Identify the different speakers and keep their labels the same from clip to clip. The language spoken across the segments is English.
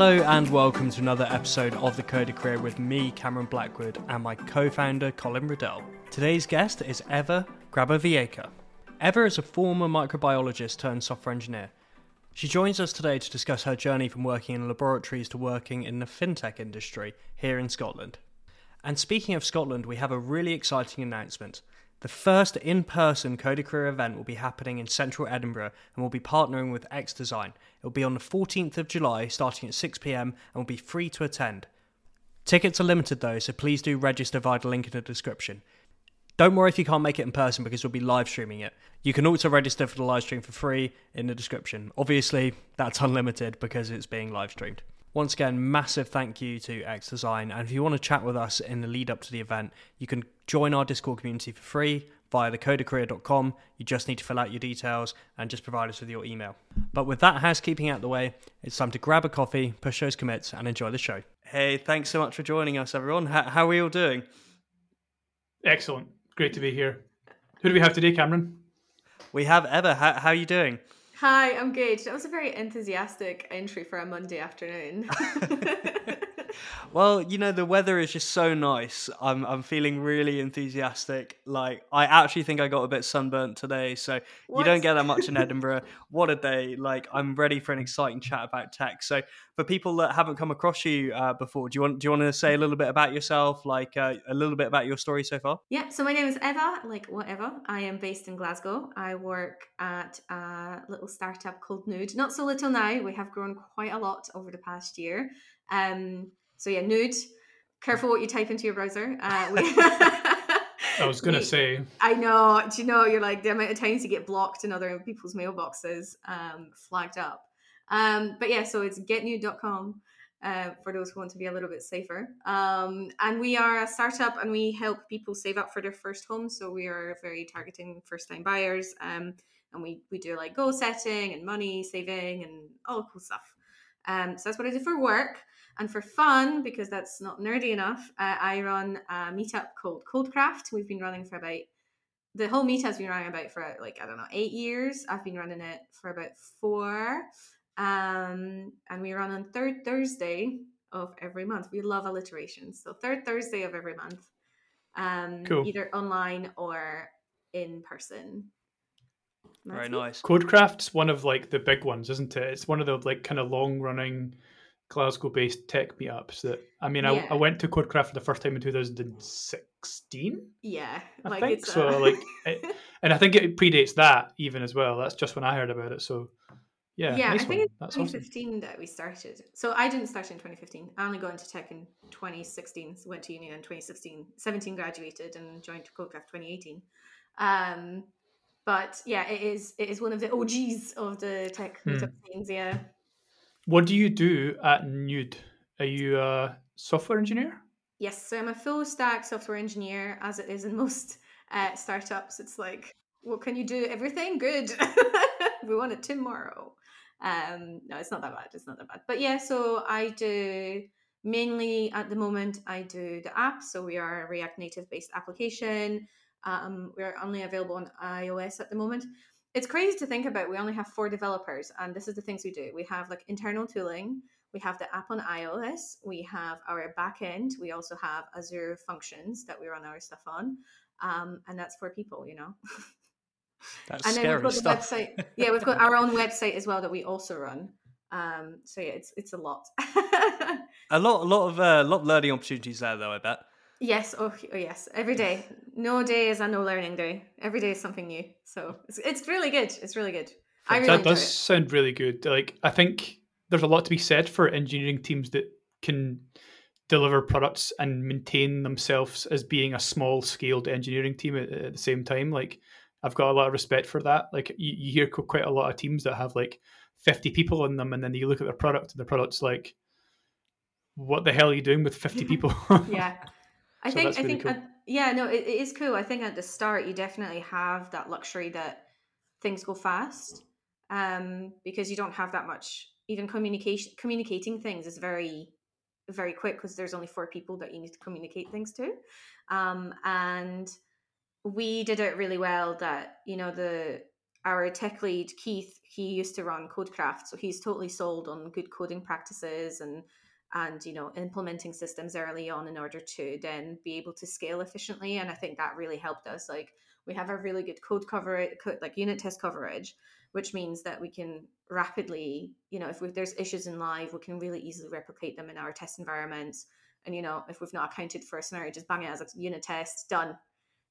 Speaker 1: Hello and welcome to another episode of The Coder Career with me, Cameron Blackwood, and my co founder, Colin Riddell. Today's guest is Ewa Grabowiecka. Ewa is a former microbiologist turned software engineer. She joins us today to discuss her journey from working in laboratories to working in the fintech industry here in Scotland. And speaking of Scotland, we have a really exciting announcement. The first in person Coder Career event will be happening in central Edinburgh and we'll be partnering with xDesign. It will be on the 14th of July starting at 6pm and will be free to attend. Tickets are limited though, so please do register via the link in the description. Don't worry if you can't make it in person because we'll be live streaming it. You can also register for the live stream for free in the description. Obviously, that's unlimited because it's being live streamed. Once again, massive thank you to xDesign. And if you want to chat with us in the lead up to the event, you can join our Discord community for free via thecodercareer.com. You just need to fill out your details and just provide us with your email. But with that housekeeping out the way, it's time to grab a coffee, push those commits, and enjoy the show. Hey, thanks so much for joining us, everyone. How, how are we all doing?
Speaker 2: Excellent. Great to be here. Who do we have today, Cameron?
Speaker 1: We have Ewa. How, how are you doing?
Speaker 3: Hi, I'm good. That was a very enthusiastic entry for a Monday afternoon.
Speaker 1: well, you know, the weather is just so nice. I'm I'm feeling really enthusiastic. Like I actually think I got a bit sunburnt today, so what? you don't get that much in Edinburgh. what a day. Like I'm ready for an exciting chat about tech. So for people that haven't come across you uh, before, do you want do you want to say a little bit about yourself, like uh, a little bit about your story so far?
Speaker 3: Yeah, so my name is Ewa, like whatever. I am based in Glasgow. I work at a little startup called Nude. Not so little now. We have grown quite a lot over the past year. Um, so yeah, nude. Careful what you type into your browser. Uh, we,
Speaker 2: I was gonna we, say.
Speaker 3: I know. Do you know? You're like the amount of times you get blocked in other people's mailboxes, um, flagged up. Um, but yeah, so it's getnude.com. uh, for those who want to be a little bit safer. Um, and we are a startup, and we help people save up for their first home. So we are very targeting first-time buyers, um, and we we do like goal setting and money saving and all cool stuff. Um, so that's what I do for work. And for fun, because that's not nerdy enough, uh, I run a meetup called Codecraft. We've been running for about the whole meetup's been running about for like I don't know eight years. I've been running it for about four, um, and we run on third Thursday of every month. We love alliteration, so third Thursday of every month, um, cool. either online or in person.
Speaker 1: Very nice.
Speaker 2: Codecraft's one of like the big ones, isn't it? It's one of the like kind of long running Glasgow based tech meetups that I mean yeah. I, I went to Codecraft for the first time in 2016.
Speaker 3: Yeah.
Speaker 2: I like think so uh... like it, and I think it predates that even as well. That's just when I heard about it. So yeah,
Speaker 3: yeah, nice I think it's 2015 awesome. that we started. So I didn't start in 2015. I only got into tech in 2016. So went to uni in 2016. 17 graduated and joined Codecraft 2018. Um, but yeah, it is it is one of the OGs of the tech hmm. scenes. Yeah.
Speaker 2: What do you do at Nude? Are you a software engineer?
Speaker 3: Yes, so I'm a full stack software engineer, as it is in most uh, startups. It's like, what can you do? Everything good. we want it tomorrow. Um, no, it's not that bad. It's not that bad. But yeah, so I do mainly at the moment. I do the app. So we are a React Native based application. Um, we're only available on iOS at the moment it's crazy to think about. We only have four developers, and this is the things we do. We have like internal tooling. We have the app on iOS. We have our backend. We also have Azure functions that we run our stuff on, um, and that's for people, you know.
Speaker 1: That's and then scary we've got stuff.
Speaker 3: the website. Yeah, we've got our own website as well that we also run. Um, so yeah, it's it's a lot.
Speaker 1: a lot, a lot of uh, lot of learning opportunities there, though. I bet.
Speaker 3: Yes, oh, oh, yes, every day. No day is a no learning day. Every day is something new. So it's it's really good. It's really good.
Speaker 2: I really that does it. sound really good. Like I think there's a lot to be said for engineering teams that can deliver products and maintain themselves as being a small scaled engineering team at, at, the same time. Like I've got a lot of respect for that. Like you, you hear quite a lot of teams that have like 50 people in them, and then you look at their product, and the product's like, what the hell are you doing with 50 people?
Speaker 3: yeah. I so think I think cool. yeah, no, it, it is cool. I think at the start you definitely have that luxury that things go fast um, because you don't have that much. Even communication, communicating things is very, very quick because there's only four people that you need to communicate things to, um, and we did it really well. That you know the our tech lead Keith, he used to run Codecraft, so he's totally sold on good coding practices and and you know implementing systems early on in order to then be able to scale efficiently. And I think that really helped us. Like we have a really good code coverage, like unit test coverage, which means that we can rapidly, you know, if we, there's issues in live, we can really easily replicate them in our test environments. And you know, if we've not accounted for a scenario, just bang it as a unit test, done.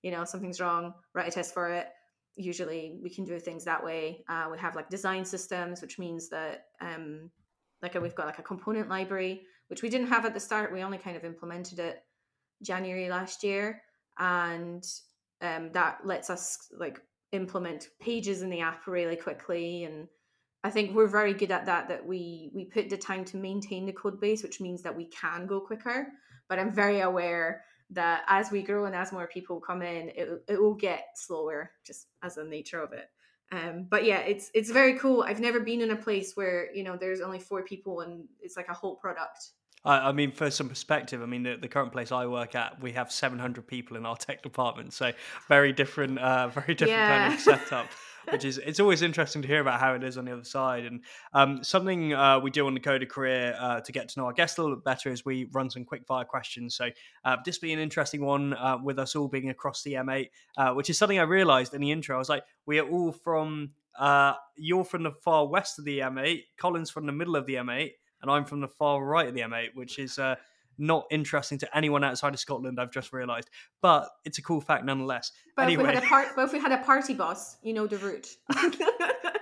Speaker 3: You know, something's wrong, write a test for it usually we can do things that way. Uh, we have like design systems, which means that um, like we've got like a component library, which we didn't have at the start. We only kind of implemented it January last year, and um, that lets us like implement pages in the app really quickly. And I think we're very good at that. That we we put the time to maintain the code base, which means that we can go quicker. But I'm very aware that as we grow and as more people come in, it, it will get slower just as the nature of it. Um, but yeah, it's it's very cool. I've never been in a place where you know there's only four people and it's like a whole product.
Speaker 1: I, I mean, for some perspective, I mean the, the, current place I work at, we have 700 people in our tech department, so very different, uh, very different yeah. kind of setup which is it's always interesting to hear about how it is on the other side. And um, something uh, we do on the Coder Career uh, to get to know our guests a little bit better is we run some quick fire questions. So uh, this be an interesting one uh, with us all being across the M8, uh, which is something I realised in the intro. I was like, we are all from uh, you're from the far west of the M8, Colin's from the middle of the M8, and I'm from the far right of the M8, which is not interesting to anyone outside of Scotland. I've just realised, but it's a cool fact nonetheless.
Speaker 3: But
Speaker 1: anyway,
Speaker 3: if we had a part, but if we had a party bus, you know the route.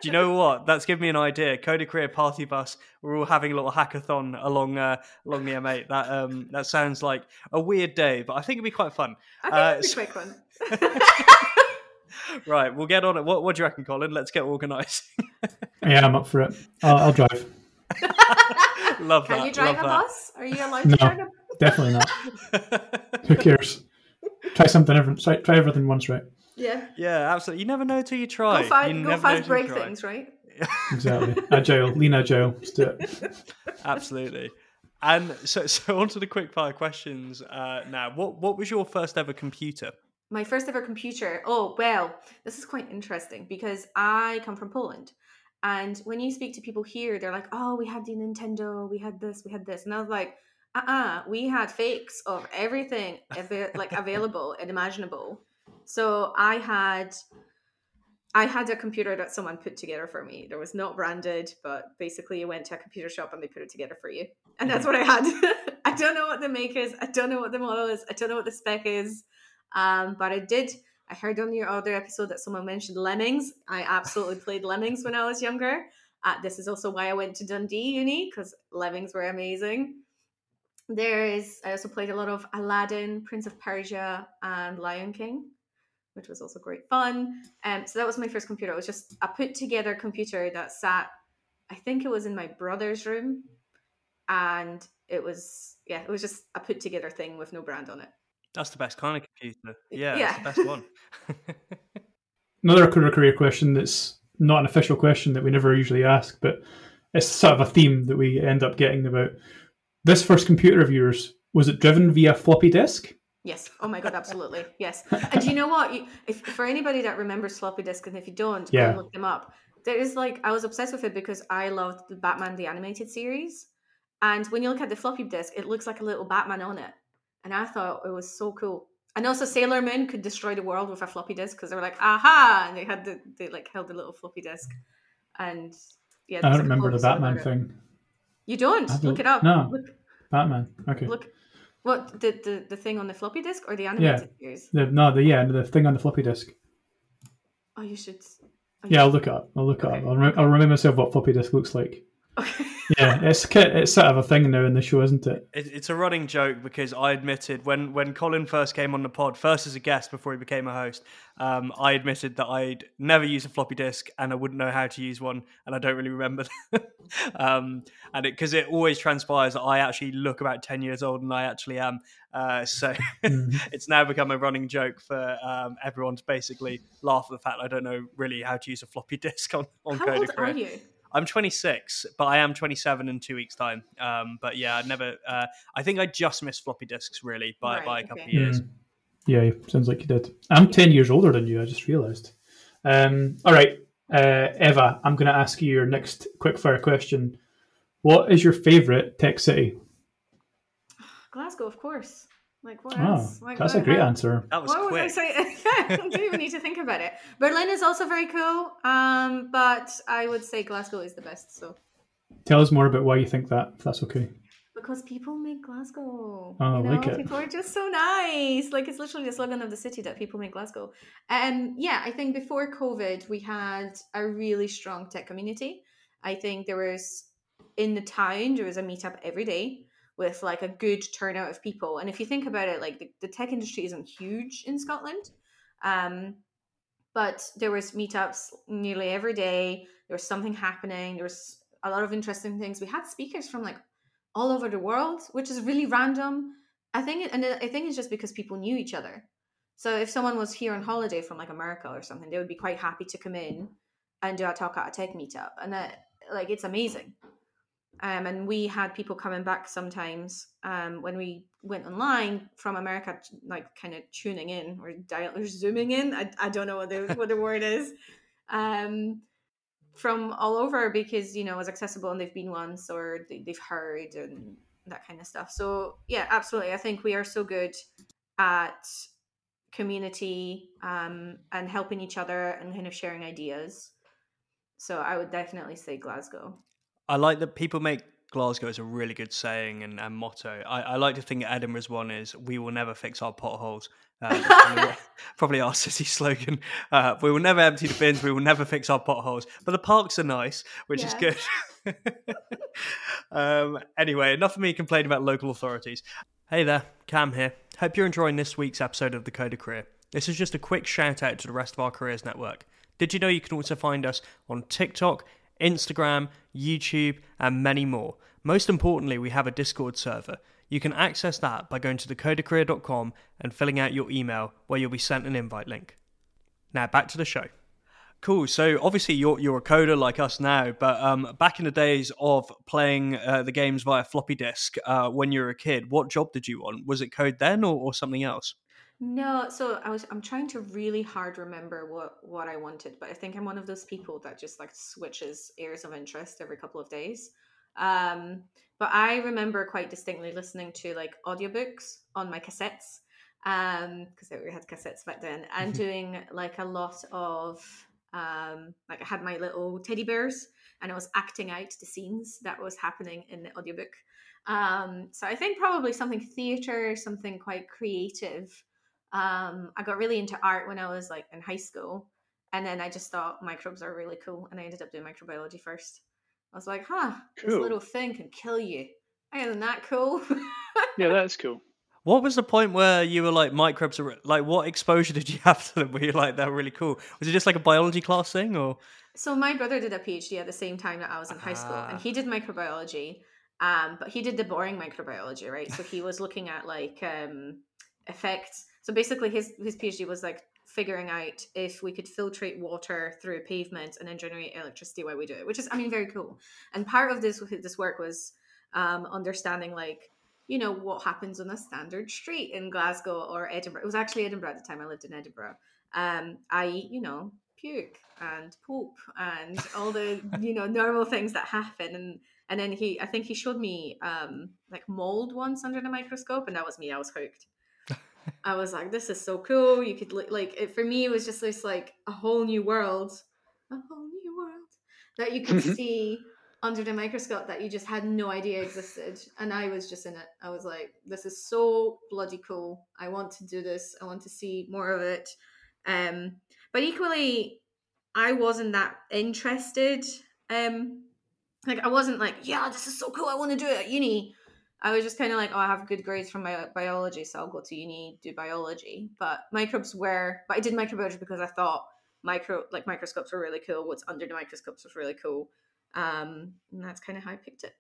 Speaker 1: Do you know what? That's given me an idea. Coder Career party bus. We're all having a little hackathon along uh, along the M8. That um that sounds like a weird day, but I think it'd be quite fun.
Speaker 3: I think uh, it'd be so... quick one.
Speaker 1: right, we'll get on it. What, what do you reckon, Colin? Let's get organised.
Speaker 4: yeah, I'm up for it. I'll, I'll drive.
Speaker 1: Love
Speaker 3: Can
Speaker 1: that.
Speaker 3: you drive
Speaker 1: Love
Speaker 3: a
Speaker 1: that.
Speaker 3: bus? Are you allowed to drive a bus?
Speaker 4: Definitely not. Who cares? Try something different. Try, try everything once, right?
Speaker 3: Yeah.
Speaker 1: Yeah, absolutely. You never know till you try.
Speaker 3: Go, find,
Speaker 1: you
Speaker 3: go fast, break things, right?
Speaker 4: exactly. Agile, lean agile. Let's do it.
Speaker 1: Absolutely. And so, so on to the quick fire questions uh, now. What what was your first ever computer?
Speaker 3: My first ever computer. Oh well, this is quite interesting because I come from Poland, and when you speak to people here, they're like, "Oh, we had the Nintendo, we had this, we had this," and I was like, uh-uh we had fakes of everything av- like available and imaginable. So i had i had a computer that someone put together for me. There was not branded but basically you went to a computer shop and they put it together for you. And that's mm-hmm. what i had. I don't know what the make is i don't know what the model is i don't know what the spec is um, but i did i heard on your other episode that someone mentioned lemmings i absolutely played lemmings when i was younger uh, this is also why i went to dundee uni because lemmings were amazing there is I also played a lot of Aladdin, Prince of Persia, and Lion King, which was also great fun. Um, so that was my first computer. It was just a put together computer that sat, I think it was in my brother's room, and it was yeah, it was just a put together thing with no brand on it.
Speaker 1: That's the best kind of computer. Yeah, yeah. that's the best one.
Speaker 4: Another career question that's not an official question that we never usually ask, but it's sort of a theme that we end up getting about this first computer of yours was it driven via floppy disk?
Speaker 3: Yes. Oh my god, absolutely. Yes. And you know what? If for anybody that remembers floppy disk, and if you don't, yeah. look them up. There is like I was obsessed with it because I loved the Batman the animated series, and when you look at the floppy disk, it looks like a little Batman on it, and I thought it was so cool. And also, Sailor Moon could destroy the world with a floppy disk because they were like, "Aha!" and they had the they like held the little floppy disk, and yeah.
Speaker 4: I don't remember the Batman thing.
Speaker 3: You don't look it up.
Speaker 4: No,
Speaker 3: look,
Speaker 4: Batman. Okay.
Speaker 3: Look, what the the, the thing on the floppy disk or the animated
Speaker 4: yeah. series? The, no, the yeah, the thing on the floppy disk.
Speaker 3: Oh, you should.
Speaker 4: Oh, yeah, I'll look it up. I'll look okay. it up. I'll, re- I'll remind myself what floppy disk looks like. Okay. yeah, it's it's sort of a thing now in the show, isn't it?
Speaker 1: it? It's a running joke because I admitted when when Colin first came on the pod, first as a guest before he became a host, um, I admitted that I'd never use a floppy disk and I wouldn't know how to use one, and I don't really remember. um, and because it, it, always transpires that I actually look about ten years old, and I actually am. Uh, so mm. it's now become a running joke for um, everyone to basically laugh at the fact I don't know really how to use a floppy disk on on
Speaker 3: How old are you?
Speaker 1: I'm 26, but I am 27 in two weeks' time. Um, but yeah, I never. Uh, I think I just missed floppy disks really by, right, by a couple okay. of years. Mm.
Speaker 4: Yeah, sounds like you did. I'm 10 years older than you. I just realised. Um, all right, Uh, Ewa, I'm going to ask you your next quickfire question. What is your favourite tech city?
Speaker 3: Glasgow, of course. Like what
Speaker 4: Oh,
Speaker 3: else? Like,
Speaker 4: that's a great
Speaker 3: how-
Speaker 4: answer.
Speaker 1: That was
Speaker 3: Why would I
Speaker 1: quick.
Speaker 3: say I don't even need to think about it. Berlin is also very cool, um, but I would say Glasgow is the best. So
Speaker 4: Tell us more about why you think that, if that's okay.
Speaker 3: because people make Glasgow,
Speaker 4: Oh, I
Speaker 3: you know,
Speaker 4: like it.
Speaker 3: people are just so nice. Like it's literally the slogan of the city that people make Glasgow. And yeah, I think before COVID, we had a really strong tech community. I think there was in the town there was a meetup every day with like a good turnout of people. And if you think about it, like the, the tech industry isn't huge in Scotland. Um, but there was meetups nearly every day. There was something happening. There was a lot of interesting things. We had speakers from like all over the world, which is really random. I think, and I think it's just because people knew each other. So if someone was here on holiday from like America or something, they would be quite happy to come in and do a talk at a tech meetup, and that like it's amazing. Um, and we had people coming back sometimes um, when we went online from America, like kind of tuning in or dial or zooming in. I, I don't know what the what the word is. Um, from all over because you know it was accessible and they've been once or they, they've heard and that kind of stuff. So yeah, absolutely. I think we are so good at community um, and helping each other and kind of sharing ideas. So I would definitely say Glasgow.
Speaker 1: I like that people make Glasgow is a really good saying and, and motto. I, I like to think Edinburgh's one is "We will never fix our potholes." Uh, probably, probably our city slogan. Uh, we will never empty the bins. We will never fix our potholes. But the parks are nice, which is good. um, anyway, enough of me complaining about local authorities. Hey there, Cam here. Hope you're enjoying this week's episode of The Coder Career. This is just a quick shout out to the rest of our Careers Network. Did you know you can also find us on TikTok, Instagram, YouTube, and many more? Most importantly, we have a Discord server. You can access that by going to thecodercareer.com and filling out your email, where you'll be sent an invite link. Now, back to the show. Cool. So obviously you're you're a coder like us now, but um, back in the days of playing uh, the games via floppy disk uh, when you were a kid, what job did you want? Was it code then or, or something else?
Speaker 3: No, so I was I'm trying to really hard remember what what I wanted, but I think I'm one of those people that just like switches areas of interest every couple of days. Um, but I remember quite distinctly listening to like audiobooks on my cassettes, um, because we had cassettes back then, and doing like a lot of um, like I had my little teddy bears, and I was acting out the scenes that was happening in the audiobook. Um, so I think probably something theater, something quite creative um, I got really into art when I was like in high school, and then I just thought microbes are really cool, and I ended up doing microbiology first. I was like, huh, this little thing can kill you. Isn't that cool?
Speaker 2: Yeah, that's cool.
Speaker 1: What was the point where you were like microbes are like what exposure did you have to them? Were you like they're really cool? Was it just like a biology class thing or
Speaker 3: so my brother did a PhD at the same time that I was in high school,
Speaker 1: Ah.
Speaker 3: and he did microbiology. Um, but he did the boring microbiology, right? So he was looking at like um, effects. So basically, his his PhD was like figuring out if we could filtrate water through a pavement and then generate electricity while we do it, which is, I mean, very cool. And part of this this work was um, understanding like you know what happens on a standard street in Glasgow or Edinburgh. It was actually Edinburgh at the time. I lived in Edinburgh. Um, I you know puke and poop and all the you know normal things that happen and and then he i think he showed me um like mold once under the microscope and that was me i was hooked i was like this is so cool. You could li- like it, for me it was just this like a whole new world a whole new world that you could see under the microscope that you just had no idea existed. And i was just in it. I was like this is so bloody cool. I want to do this. I want to see more of it. Um but equally i wasn't that interested um like i wasn't like yeah this is so cool. I want to do it at uni i was just kind of like oh i have good grades from my biology so i'll go to uni do biology. But microbes were but i did microbiology because i thought micro like microscopes were really cool what's under the microscopes was really cool. Um and that's kind of how i picked it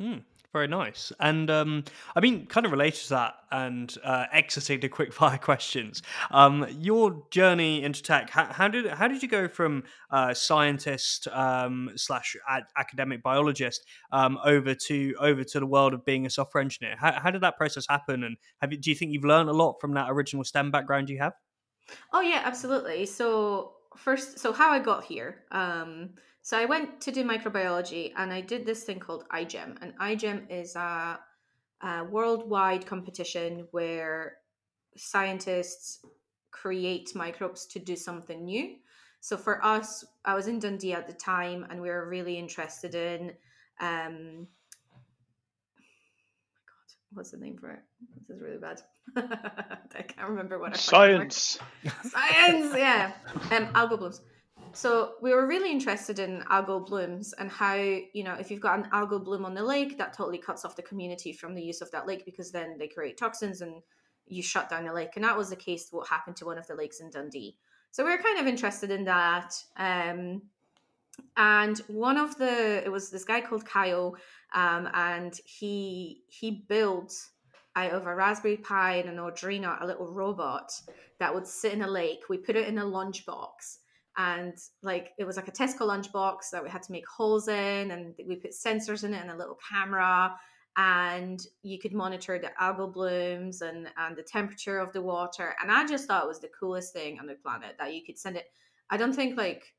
Speaker 1: Hmm, very nice. And um, I mean, kind of related to that and uh, exiting the quick fire questions. Um, your journey into tech, how, how did how did you go from uh, scientist um, slash a- academic biologist um, over to over to the world of being a software engineer? How, how did that process happen? And have you, do you think you've learned a lot from that original STEM background you have?
Speaker 3: Oh yeah, absolutely. So first, so how I got here. Um, so I went to do microbiology, and I did this thing called iGEM, and iGEM is a, a worldwide competition where scientists create microbes to do something new. So for us, I was in Dundee at the time, and we were really interested in. Um, God, what's the name for it? This is really bad. I can't remember what I
Speaker 5: Science.
Speaker 3: Science, yeah. Um, algal blooms. So we were really interested in algal blooms and how you know if you've got an algal bloom on the lake, that totally cuts off the community from the use of that lake because then they create toxins and you shut down the lake. And that was the case. What happened to one of the lakes in Dundee. So we were kind of interested in that. Um, and one of the it was this guy called Kyle, um, and he he built out of a Raspberry Pi and an Arduino a little robot that would sit in a lake. We put it in a lunchbox and like it was like a Tesco lunchbox that we had to make holes in and we put sensors in it and a little camera and you could monitor the algal blooms and and the temperature of the water and I just thought it was the coolest thing on the planet that you could send it I don't think like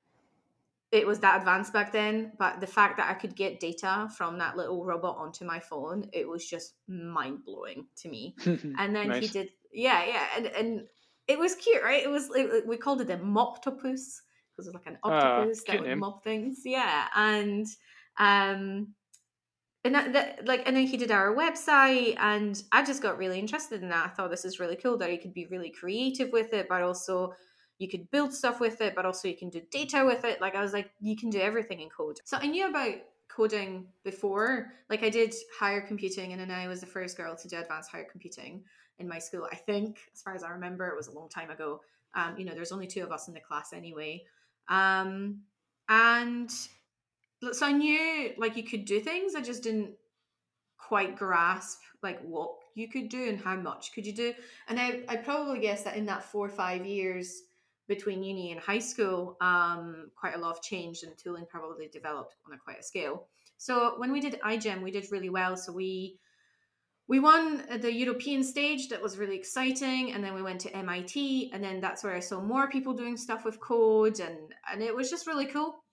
Speaker 3: it was that advanced back then, but the fact that I could get data from that little robot onto my phone, it was just mind blowing to me. And then
Speaker 5: Nice.
Speaker 3: he did, yeah, yeah, and and it was cute, right? It was it, we called it a moptopus because it was like an
Speaker 5: Ah,
Speaker 3: octopus that
Speaker 5: cute
Speaker 3: would mop things, yeah, and um. And that, that, like, and then he did our website, and I just got really interested in that. I thought this is really cool that you could be really creative with it, but also you could build stuff with it, but also you can do data with it. Like I was like, you can do everything in code. So I knew about coding before. Like I did higher computing, and then I was the first girl to do advanced higher computing in my school. I think, as far as I remember, it was a long time ago. Um, you know, there's only two of us in the class anyway. Um, and so I knew like you could do things. I just didn't quite grasp like what you could do and how much could you do. And I, I probably guess that in that four or five years between uni and high school, um, quite a lot of change and tooling probably developed on a quite a scale. So when we did iGEM, we did really well. So we we won the European stage. That was really exciting. And then we went to MIT, and then that's where I saw more people doing stuff with code, and and it was just really cool.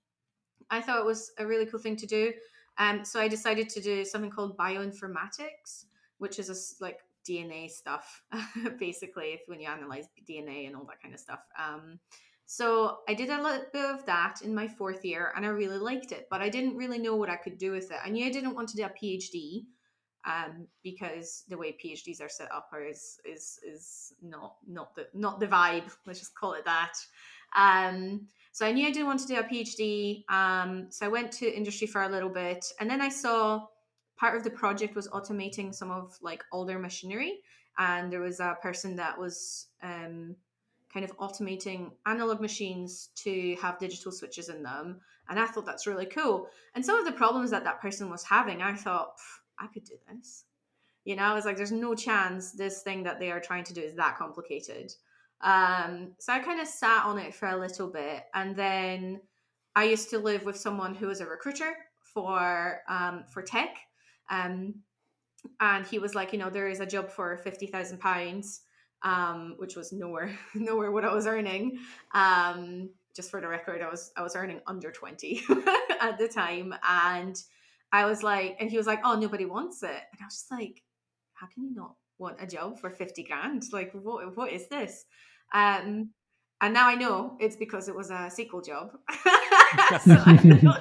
Speaker 3: I thought it was a really cool thing to do. Um, so I decided to do something called bioinformatics, which is a like DNA stuff, basically, if when you analyze DNA and all that kind of stuff. Um, so I did a little bit of that in my fourth year, and I really liked it, but I didn't really know what I could do with it. I knew I didn't want to do a PhD um, because the way PhDs are set up is is is not not the not the vibe. Let's just call it that. Um, so I knew I didn't want to do a PhD. Um, so I went to industry for a little bit, and then I saw part of the project was automating some of like older machinery, and there was a person that was um, kind of automating analog machines to have digital switches in them, and I thought that's really cool. And some of the problems that that person was having, I thought "Pff, I could do this. You know, I was like, there's no chance this thing that they are trying to do is that complicated. Um, so I kind of sat on it for a little bit, and then I used to live with someone who was a recruiter for um, for tech, um, and he was like, you know, there is a job for fifty thousand pounds, um, which was nowhere nowhere what I was earning. Um, just for the record, I was I was earning under twenty at the time, and I was like, and he was like, oh, nobody wants it, and I was just like, how can you not want a job for fifty grand? Like, what what is this? Um, and now I know it's because it was a SQL job. so I know,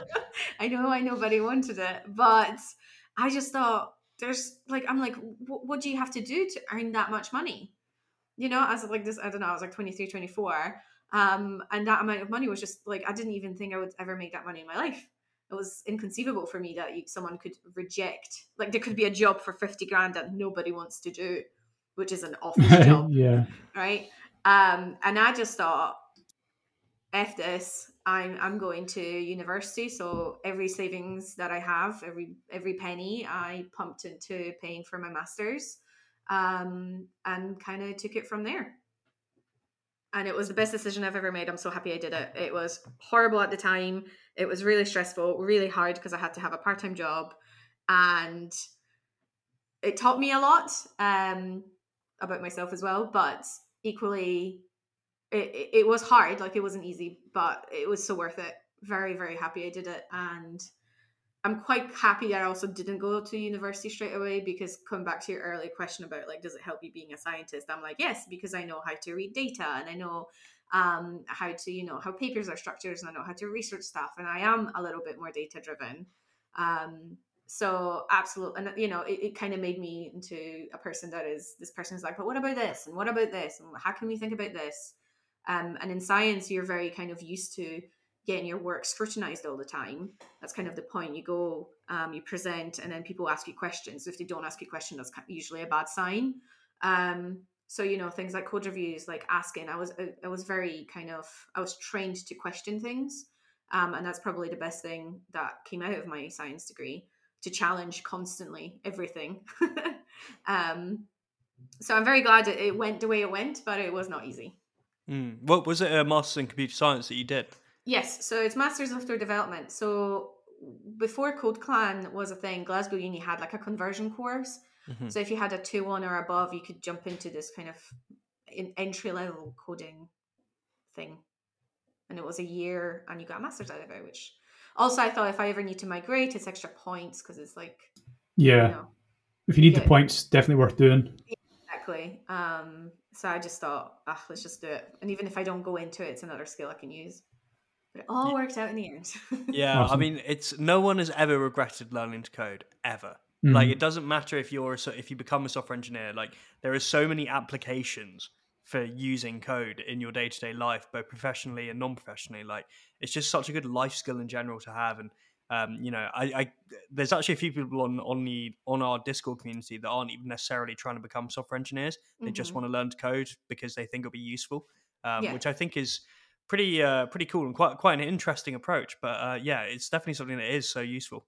Speaker 3: I know I nobody wanted it, but I just thought there's like I'm like, what, what do you have to do to earn that much money? You know, as like this, I don't know, I was like 23, 24. Um, and that amount of money was just like I didn't even think I would ever make that money in my life. It was inconceivable for me that you, someone could reject. Like there could be a job for 50 grand that nobody wants to do, which is an office job
Speaker 4: yeah.
Speaker 3: right? Um, and I just thought, "F this! I'm I'm going to university, so every savings that I have, every every penny, I pumped into paying for my masters, um, and kind of took it from there." And it was the best decision I've ever made. I'm so happy I did it. It was horrible at the time. It was really stressful, really hard because I had to have a part time job, and it taught me a lot um, about myself as well. But equally, it, it was hard. Like it wasn't easy, but it was so worth it. Very very happy I did it, and I'm quite happy I also didn't go to university straight away because coming back to your earlier question about like does it help you being a scientist? I'm like yes because I know how to read data and I know um, how to you know how papers are structured and I know how to research stuff and I am a little bit more data driven. Um, so absolutely and you know it, it kind of made me into a person that is this person is like but what about this? And what about this? And how can we think about this? Um, and in science you're very kind of used to getting your work scrutinized all the time. That's kind of the point. You go um, you present and then people ask you questions. If they don't ask you a question that's usually a bad sign. Um, so you know things like code reviews like asking i was i was very kind of i was trained to question things um, and that's probably the best thing that came out of my science degree to challenge constantly everything. um, so I'm very glad it, it, went the way it went, but it was not easy.
Speaker 1: Mm. What was it? A master's in computer science that you did?
Speaker 3: Yes, so it's master's software development. So before CodeClan was a thing, Glasgow Uni had like a conversion course. Mm-hmm. So if you had a two one or above, you could jump into this kind of entry level coding thing, and it was a year, and you got a master's out of it, which also, I thought if I ever need to migrate, it's extra points because it's like,
Speaker 4: yeah, you know, if you need the points, definitely worth doing.
Speaker 3: Exactly. Um, so I just thought, ah, let's just do it. And even if I don't go into it, it's another skill I can use. But it all worked out in the end.
Speaker 1: yeah, awesome. I mean, it's no one has ever regretted learning to code ever. Mm-hmm. Like it doesn't matter if you're a, if you become a software engineer. Like there are so many applications for using code in your day to day life, both professionally and non professionally. Like it's just such a good life skill in general to have. And um, you know, I, I, there's actually a few people on on the on our Discord community that aren't even necessarily trying to become software engineers. They mm-hmm. just want to learn to code because they think it'll be useful, um, yeah. which I think is pretty uh, pretty cool and quite quite an interesting approach. But uh, yeah, it's definitely something that is so useful.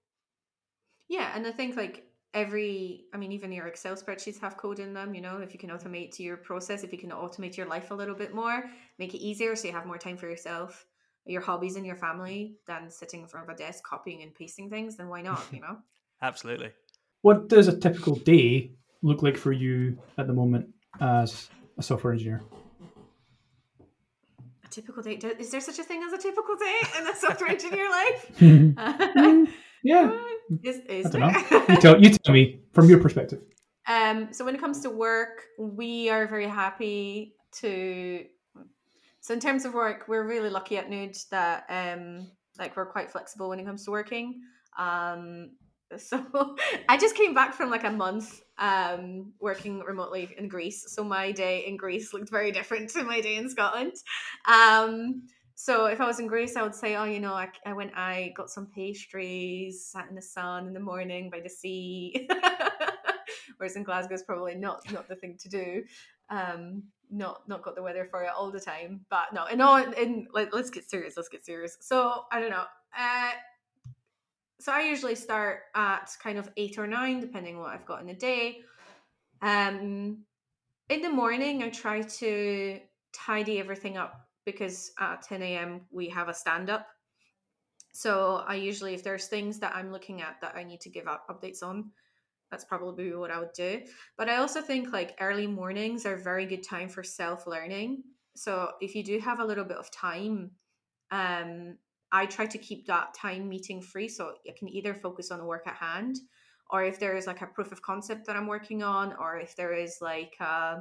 Speaker 3: Yeah, and I think like every i mean even your excel spreadsheets have code in them you know if you can automate your process if you can automate your life a little bit more make it easier so you have more time for yourself your hobbies and your family than sitting in front of a desk copying and pasting things then why not you know?
Speaker 1: Absolutely.
Speaker 4: What does a typical day look like for you at the moment as a software engineer?
Speaker 3: A typical day is there such a thing as a typical day in a software engineer life? Hmm.
Speaker 4: Yeah is, is I don't know. you, tell, you tell me from your perspective.
Speaker 3: Um, so when it comes to work, we are very happy to. So in terms of work, we're really lucky at Nude that um, like we're quite flexible when it comes to working. Um, so I just came back from like a month um, working remotely in Greece. So my day in Greece looked very different to my day in Scotland. Um, so if I was in Greece, I would say, oh, you know, I, I went, I got some pastries, sat in the sun in the morning by the sea. Whereas in Glasgow, it's probably not not the thing to do. Um, not not got the weather for it all the time. But no, and all in let, us get serious. Let's get serious. So I don't know. Uh, so I usually start at kind of eight or nine, depending on what I've got in the day. Um, in the morning, I try to tidy everything up because at 10 a.m. we have a stand up. So I usually, if there's things that I'm looking at that I need to give up updates on, that's probably what I would do. But I also think like early mornings are a very good time for self learning. So if you do have a little bit of time, um, I try to keep that time meeting free so I can either focus on the work at hand, or if there is like a proof of concept that I'm working on, or if there is like uh,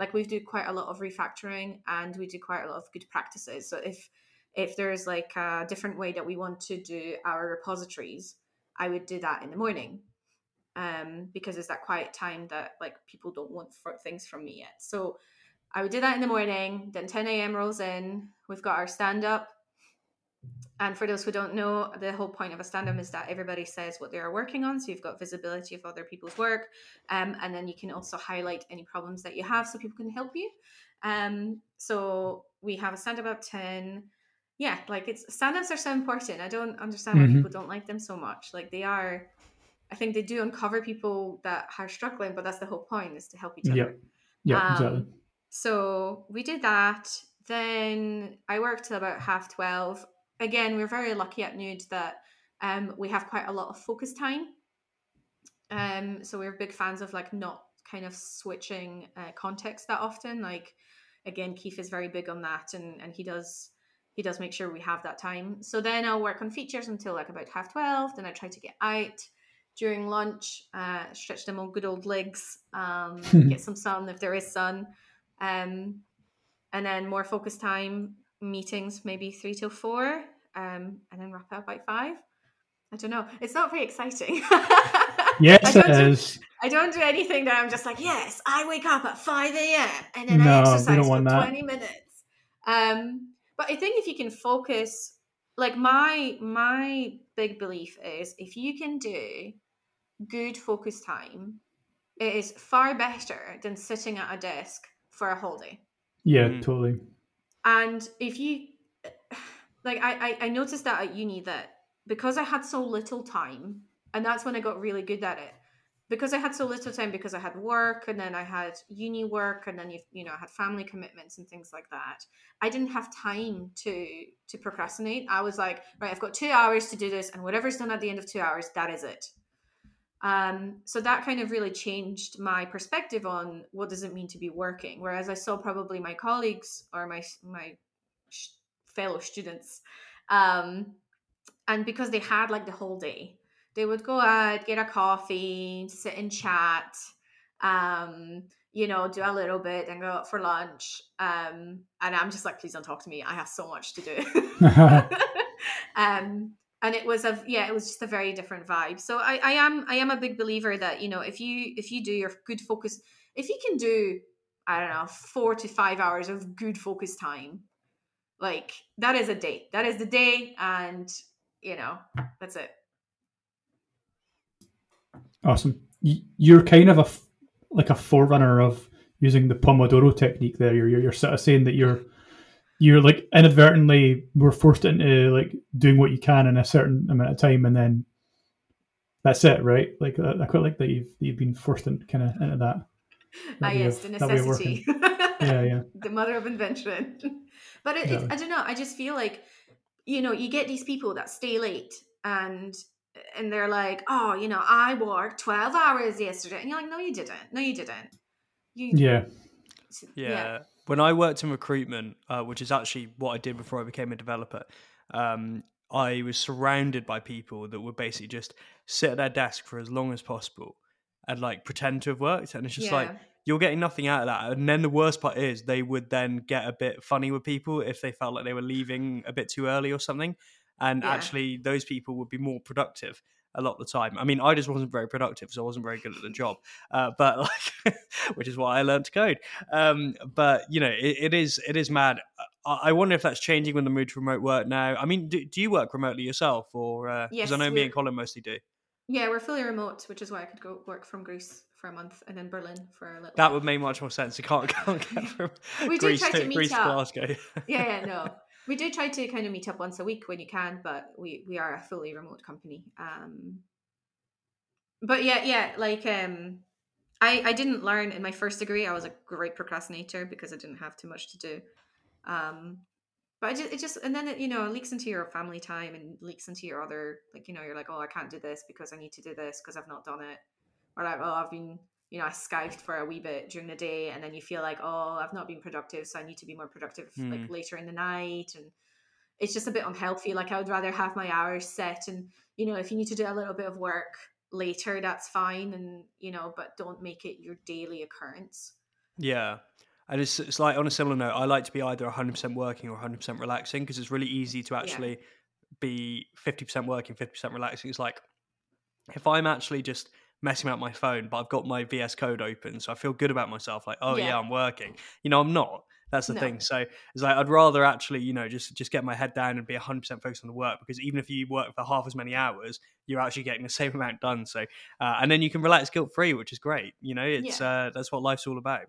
Speaker 3: like we do quite a lot of refactoring and we do quite a lot of good practices. So if if there's like a different way that we want to do our repositories i would do that in the morning um, because it's that quiet time that like people don't want for things from me yet. So i would do that in the morning then 10 a.m rolls in we've got our stand up and for those who don't know, the whole point of a stand up is that everybody says what they are working on. So you've got visibility of other people's work. Um, and then you can also highlight any problems that you have so people can help you. Um, so we have a stand up at 10. Yeah, like it's stand ups are so important. I don't understand why mm-hmm. people don't like them so much. Like they are, I think they do uncover people that are struggling, but that's the whole point is to help each other.
Speaker 4: Yeah, yeah, um, exactly.
Speaker 3: So we did that. Then I worked till about half 12 again, we're very lucky at Nude that um, we have quite a lot of focus time. Um, so we're big fans of like not kind of switching uh, context that often. Like again, Keith is very big on that, and and he does he does make sure we have that time. So then I'll work on features until like about half twelve. Then I try to get out during lunch, uh, stretch them on good old legs, um, get some sun if there is sun, um, and then more focus time meetings maybe three till four, um, and then wrap up by five. I don't know. It's not very exciting.
Speaker 4: yes, it
Speaker 3: do,
Speaker 4: is.
Speaker 3: I don't do anything that I'm just like, yes, I wake up at 5 a.m. and then
Speaker 4: No,
Speaker 3: I exercise for
Speaker 4: that.
Speaker 3: 20 minutes. Um, but I think if you can focus, like my my big belief is if you can do good focus time, it is far better than sitting at a desk for a whole day.
Speaker 4: Yeah,
Speaker 1: Mm.
Speaker 4: totally.
Speaker 3: And if you like I, I noticed that at uni that because I had so little time, and that's when I got really good at it. Because I had so little time because I had work and then I had uni work and then you you know I had family commitments and things like that. I didn't have time to to procrastinate. I was like, right, I've got two hours to do this, and whatever's done at the end of two hours, that is it. Um, so that kind of really changed my perspective on what does it mean to be working. Whereas I saw probably my colleagues or my my sh- fellow students, um, and because they had like the whole day, they would go out, get a coffee, sit and chat, um, you know, do a little bit, and go out for lunch. Um, and I'm just like, please don't talk to me. I have so much to do. and it was a yeah it was just a very different vibe so I, I am i am a big believer that you know if you if you do your good focus if you can do i don't know four to five hours of good focus time like that is a day that is the day and you know that's it
Speaker 4: Awesome. You're kind of a like a forerunner of using the Pomodoro technique. There, you're, you're sort of saying that you're you're like inadvertently we're forced into like doing what you can in a certain amount of time, and then that's it, right? Like uh, I quite like that you've you've been forced into kind of into that.
Speaker 3: ah
Speaker 4: that way
Speaker 3: yes
Speaker 4: of-
Speaker 3: the
Speaker 4: that way of
Speaker 3: necessity
Speaker 4: Yeah, yeah.
Speaker 3: the mother of invention but it,
Speaker 4: Exactly.
Speaker 3: it, i don't know i just feel like you know you get these people that stay late and and they're like oh you know i worked 12 hours yesterday and you're like no you didn't no you didn't you
Speaker 4: Yeah.
Speaker 1: Yeah. When I worked in recruitment, uh, which is actually what I did before I became a developer, um, I was surrounded by people that would basically just sit at their desk for as long as possible and like pretend to have worked. And it's just like, you're getting nothing out of that. And then the worst part is they would then get a bit funny with people if they felt like they were leaving a bit too early or something. And
Speaker 3: Yeah.
Speaker 1: actually, those people would be more productive a lot of the time. I mean, I just wasn't very productive, so I wasn't very good at the job. Uh, but like, which is why I learned to code. Um, but you know, it, it is it is mad. I, I wonder if that's changing with the move to remote work now. I mean, do, do you work remotely yourself, or because
Speaker 3: Yes,
Speaker 1: I know me and Colin mostly do.
Speaker 3: yeah we're fully remote which is why i could go work from greece for a month and then berlin for a little
Speaker 1: That would make much more sense. You can't, can't get from
Speaker 3: We do
Speaker 1: Greece
Speaker 3: try to
Speaker 1: to
Speaker 3: meet
Speaker 1: Greece
Speaker 3: up.
Speaker 1: Glasgow.
Speaker 3: yeah yeah no we do try to kind of meet up once a week when you can but we we are a fully remote company um but yeah yeah like um i i didn't learn in my first degree i was a great procrastinator because i didn't have too much to do um but just, it just and then it you know it leaks into your family time and leaks into your other like you know you're like oh i can't do this because i need to do this because i've not done it or like oh i've been you know i skived for a wee bit during the day and then you feel like oh i've not been productive so i need to be more productive like
Speaker 1: Hmm.
Speaker 3: later in the night and it's just a bit unhealthy like i would rather have my hours set and you know if you need to do a little bit of work later that's fine and you know but don't make it your daily occurrence
Speaker 1: Yeah. And it's, it's like on a similar note, I like to be either 100% working or 100% relaxing because it's really easy to actually be 50% working, 50% relaxing. It's like if I'm actually just messing about my phone, but I've got my VS Code open, so I feel good about myself, like, oh yeah,
Speaker 3: Yeah.
Speaker 1: I'm working. You know, I'm not. That's the
Speaker 3: No.
Speaker 1: thing. So it's like I'd rather actually, you know, just just get my head down and be 100% focused on the work because even if you work for half as many hours, you're actually getting the same amount done. So uh, and then you can relax guilt free, which is great. You know, it's uh, that's what life's all about.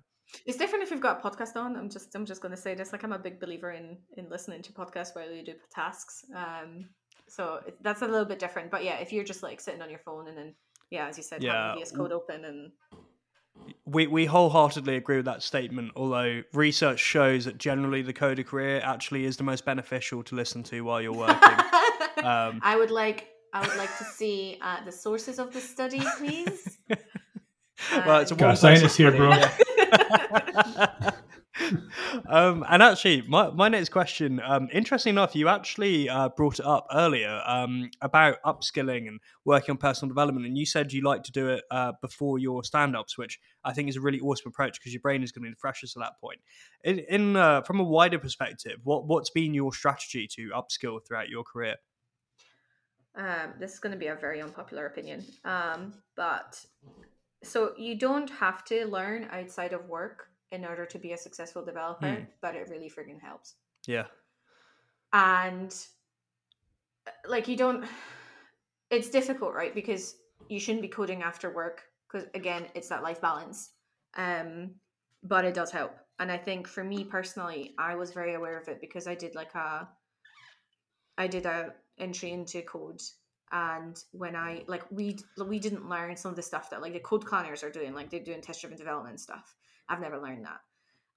Speaker 3: It's different if you've got a podcast on. I'm just I'm just going to say this. Like I'm a big believer in in listening to podcasts while you do tasks. Um, so that's a little bit different. But yeah, if you're just like sitting on your phone and then yeah, as you said,
Speaker 1: Yeah.
Speaker 3: having VS Code open and
Speaker 1: We we wholeheartedly agree with that statement. Although research shows that generally the coder career actually is the most beneficial to listen to while you're working. um,
Speaker 3: I would like I would like to see uh, the sources of the study, please.
Speaker 1: well, it's a
Speaker 3: Um,
Speaker 1: one-person
Speaker 4: scientist here,
Speaker 1: study,
Speaker 4: bro.
Speaker 1: Um, and actually, my, my next question, um, interesting enough, you actually uh, brought it up earlier um, about upskilling and working on personal development. And you said you like to do it uh, before your stand ups, which I think is a really awesome approach because your brain is going to be the freshest at that point. In, in uh, From a wider perspective, what, what's been your strategy to upskill throughout your career?
Speaker 3: Um, this is going to be a very unpopular opinion, um, but so you don't have to learn outside of work in order to be a successful developer, mm. but it really friggin' helps.
Speaker 1: Yeah.
Speaker 3: And like you don't it's difficult, right? Because you shouldn't be coding after work because again, it's that life balance. Um but it does help. And I think for me personally, I was very aware of it because I did like a I did a entry into code and when I like we we didn't learn some of the stuff that like the code planners are doing, like they're doing test driven development stuff. I've never learned that.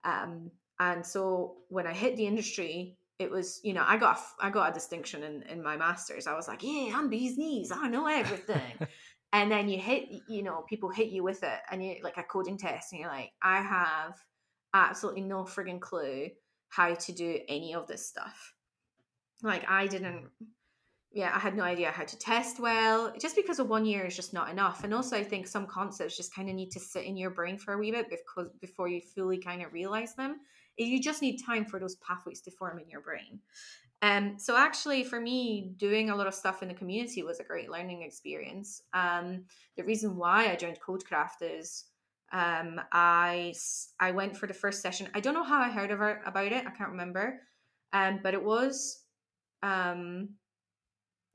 Speaker 3: Um, and so when I hit the industry, it was you know I got I got a distinction in in my masters. I was like, yeah, I'm bee's knees. I know everything. and then you hit you know people hit you with it, and you like a coding test, and you're like, I have absolutely no frigging clue how to do any of this stuff. Like I didn't yeah, I had no idea how to test well. Just because of one year is just not enough. And also, I think some concepts just kind of need to sit in your brain for a wee bit because before you fully kind of realize them. You just need time for those pathways to form in your brain. Um, so actually, for me, doing a lot of stuff in the community was a great learning experience. Um, the reason why I joined Codecraft is um, I I went for the first session. I don't know how I heard about it. I can't remember. Um, but it was um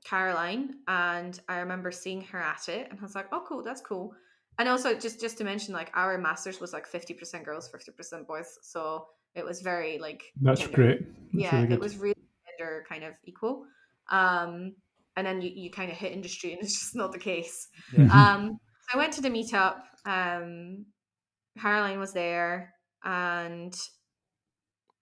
Speaker 3: Caroline, and I remember seeing her at it, and I was like, "Oh, cool, that's cool." And also, just just to mention, like our masters was like fifty percent girls, fifty percent boys, so it was very like
Speaker 4: that's gender, great.
Speaker 3: That's yeah, really it was really gender kind of equal. Um, and then you, you kind of hit industry, and it's just not the case. Yeah. Um, so I went to the meetup. Um, Caroline was there, and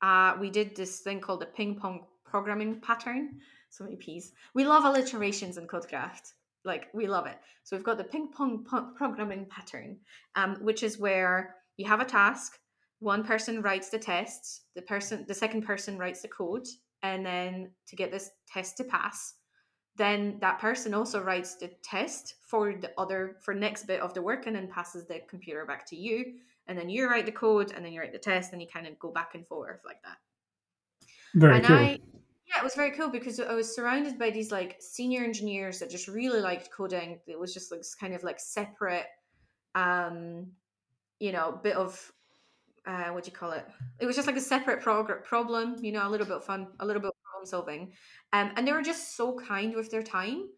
Speaker 3: uh, we did this thing called the ping pong programming pattern so many P's. We love alliterations in Codecraft. Like we love it. So we've got the ping pong programming pattern, um, which is where you have a task. One person writes the tests. The person, the second person writes the code, and then to get this test to pass, then that person also writes the test for the other for next bit of the work, and then passes the computer back to you. And then you write the code, and then you write the test, and you kind of go back and forth like that.
Speaker 4: Very and cool. I,
Speaker 3: yeah, it was very cool because I was surrounded by these like senior engineers that just really liked coding. It was just like kind of like separate, um, you know, bit of uh, what do you call it? It was just like a separate prog- problem, you know, a little bit fun, a little bit problem solving. Um, and they were just so kind with their time.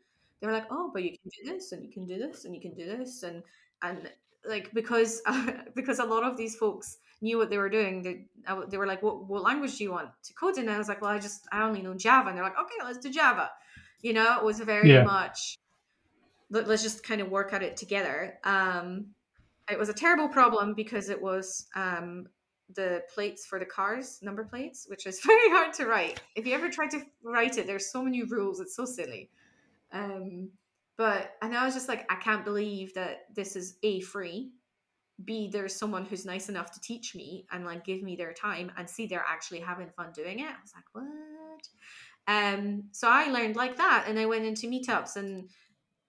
Speaker 3: They were like, "Oh, but you can do this, and you can do this, and you can do this," and and like because uh, because a lot of these folks knew what they were doing. They, they were like, what, what language do you want to code in? And I was like, well, I just, I only know Java. And they're like, okay, let's do Java. You know, it was very yeah. much, let, us just kind of work at it together. Um, it was a terrible problem because it was um, the plates for the cars, number plates, which is very hard to write. If you ever try to write it, there's so many rules. It's so silly. Um, but and I was just like, I can't believe that this is a free b there's someone who's nice enough to teach me and like give me their time and see they're actually having fun doing it. I was like what? Um so i learned like that and i went into meetups and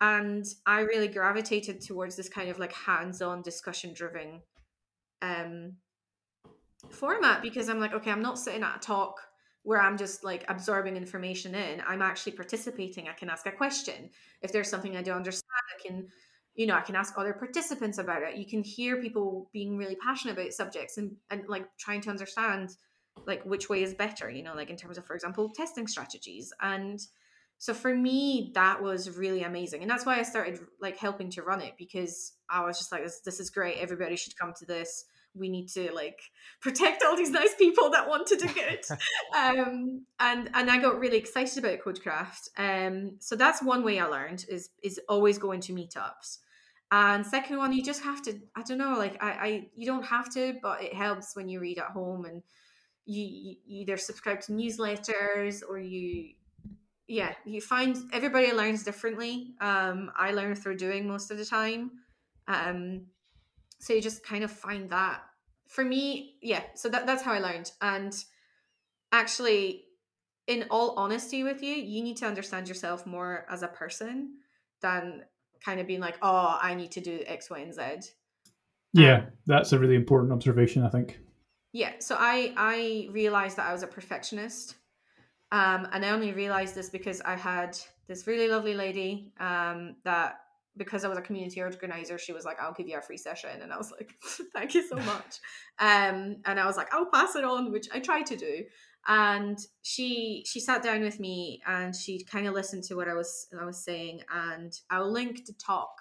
Speaker 3: and i really gravitated towards this kind of like hands-on discussion driven um format because i'm like okay i'm not sitting at a talk where i'm just like absorbing information in i'm actually participating i can ask a question if there's something i don't understand i can you know, I can ask other participants about it. You can hear people being really passionate about subjects and, and like trying to understand like which way is better, you know, like in terms of, for example, testing strategies. And so for me, that was really amazing. And that's why I started like helping to run it because I was just like, this, this is great. Everybody should come to this. We need to like protect all these nice people that want to do good. um, and and I got really excited about Codecraft. Um, so that's one way I learned is is always going to meetups. And second one, you just have to, I don't know, like I, I you don't have to, but it helps when you read at home and you, you either subscribe to newsletters or you yeah, you find everybody learns differently. Um, I learn through doing most of the time. Um, so you just kind of find that for me, yeah. So that that's how I learned. And actually, in all honesty with you, you need to understand yourself more as a person than kind of being like, oh, I need to do X, Y, and Z.
Speaker 4: Yeah,
Speaker 3: Um,
Speaker 4: that's a really important observation. I think.
Speaker 3: Yeah, so I I realized that I was a perfectionist, um, and I only realized this because I had this really lovely lady um, that because I was a community organizer, she was like, "I'll give you a free session," and I was like, "Thank you so much," um, and I was like, "I'll pass it on," which I tried to do, and she she sat down with me and she kind of listened to what I was I was saying, and I'll link the talk.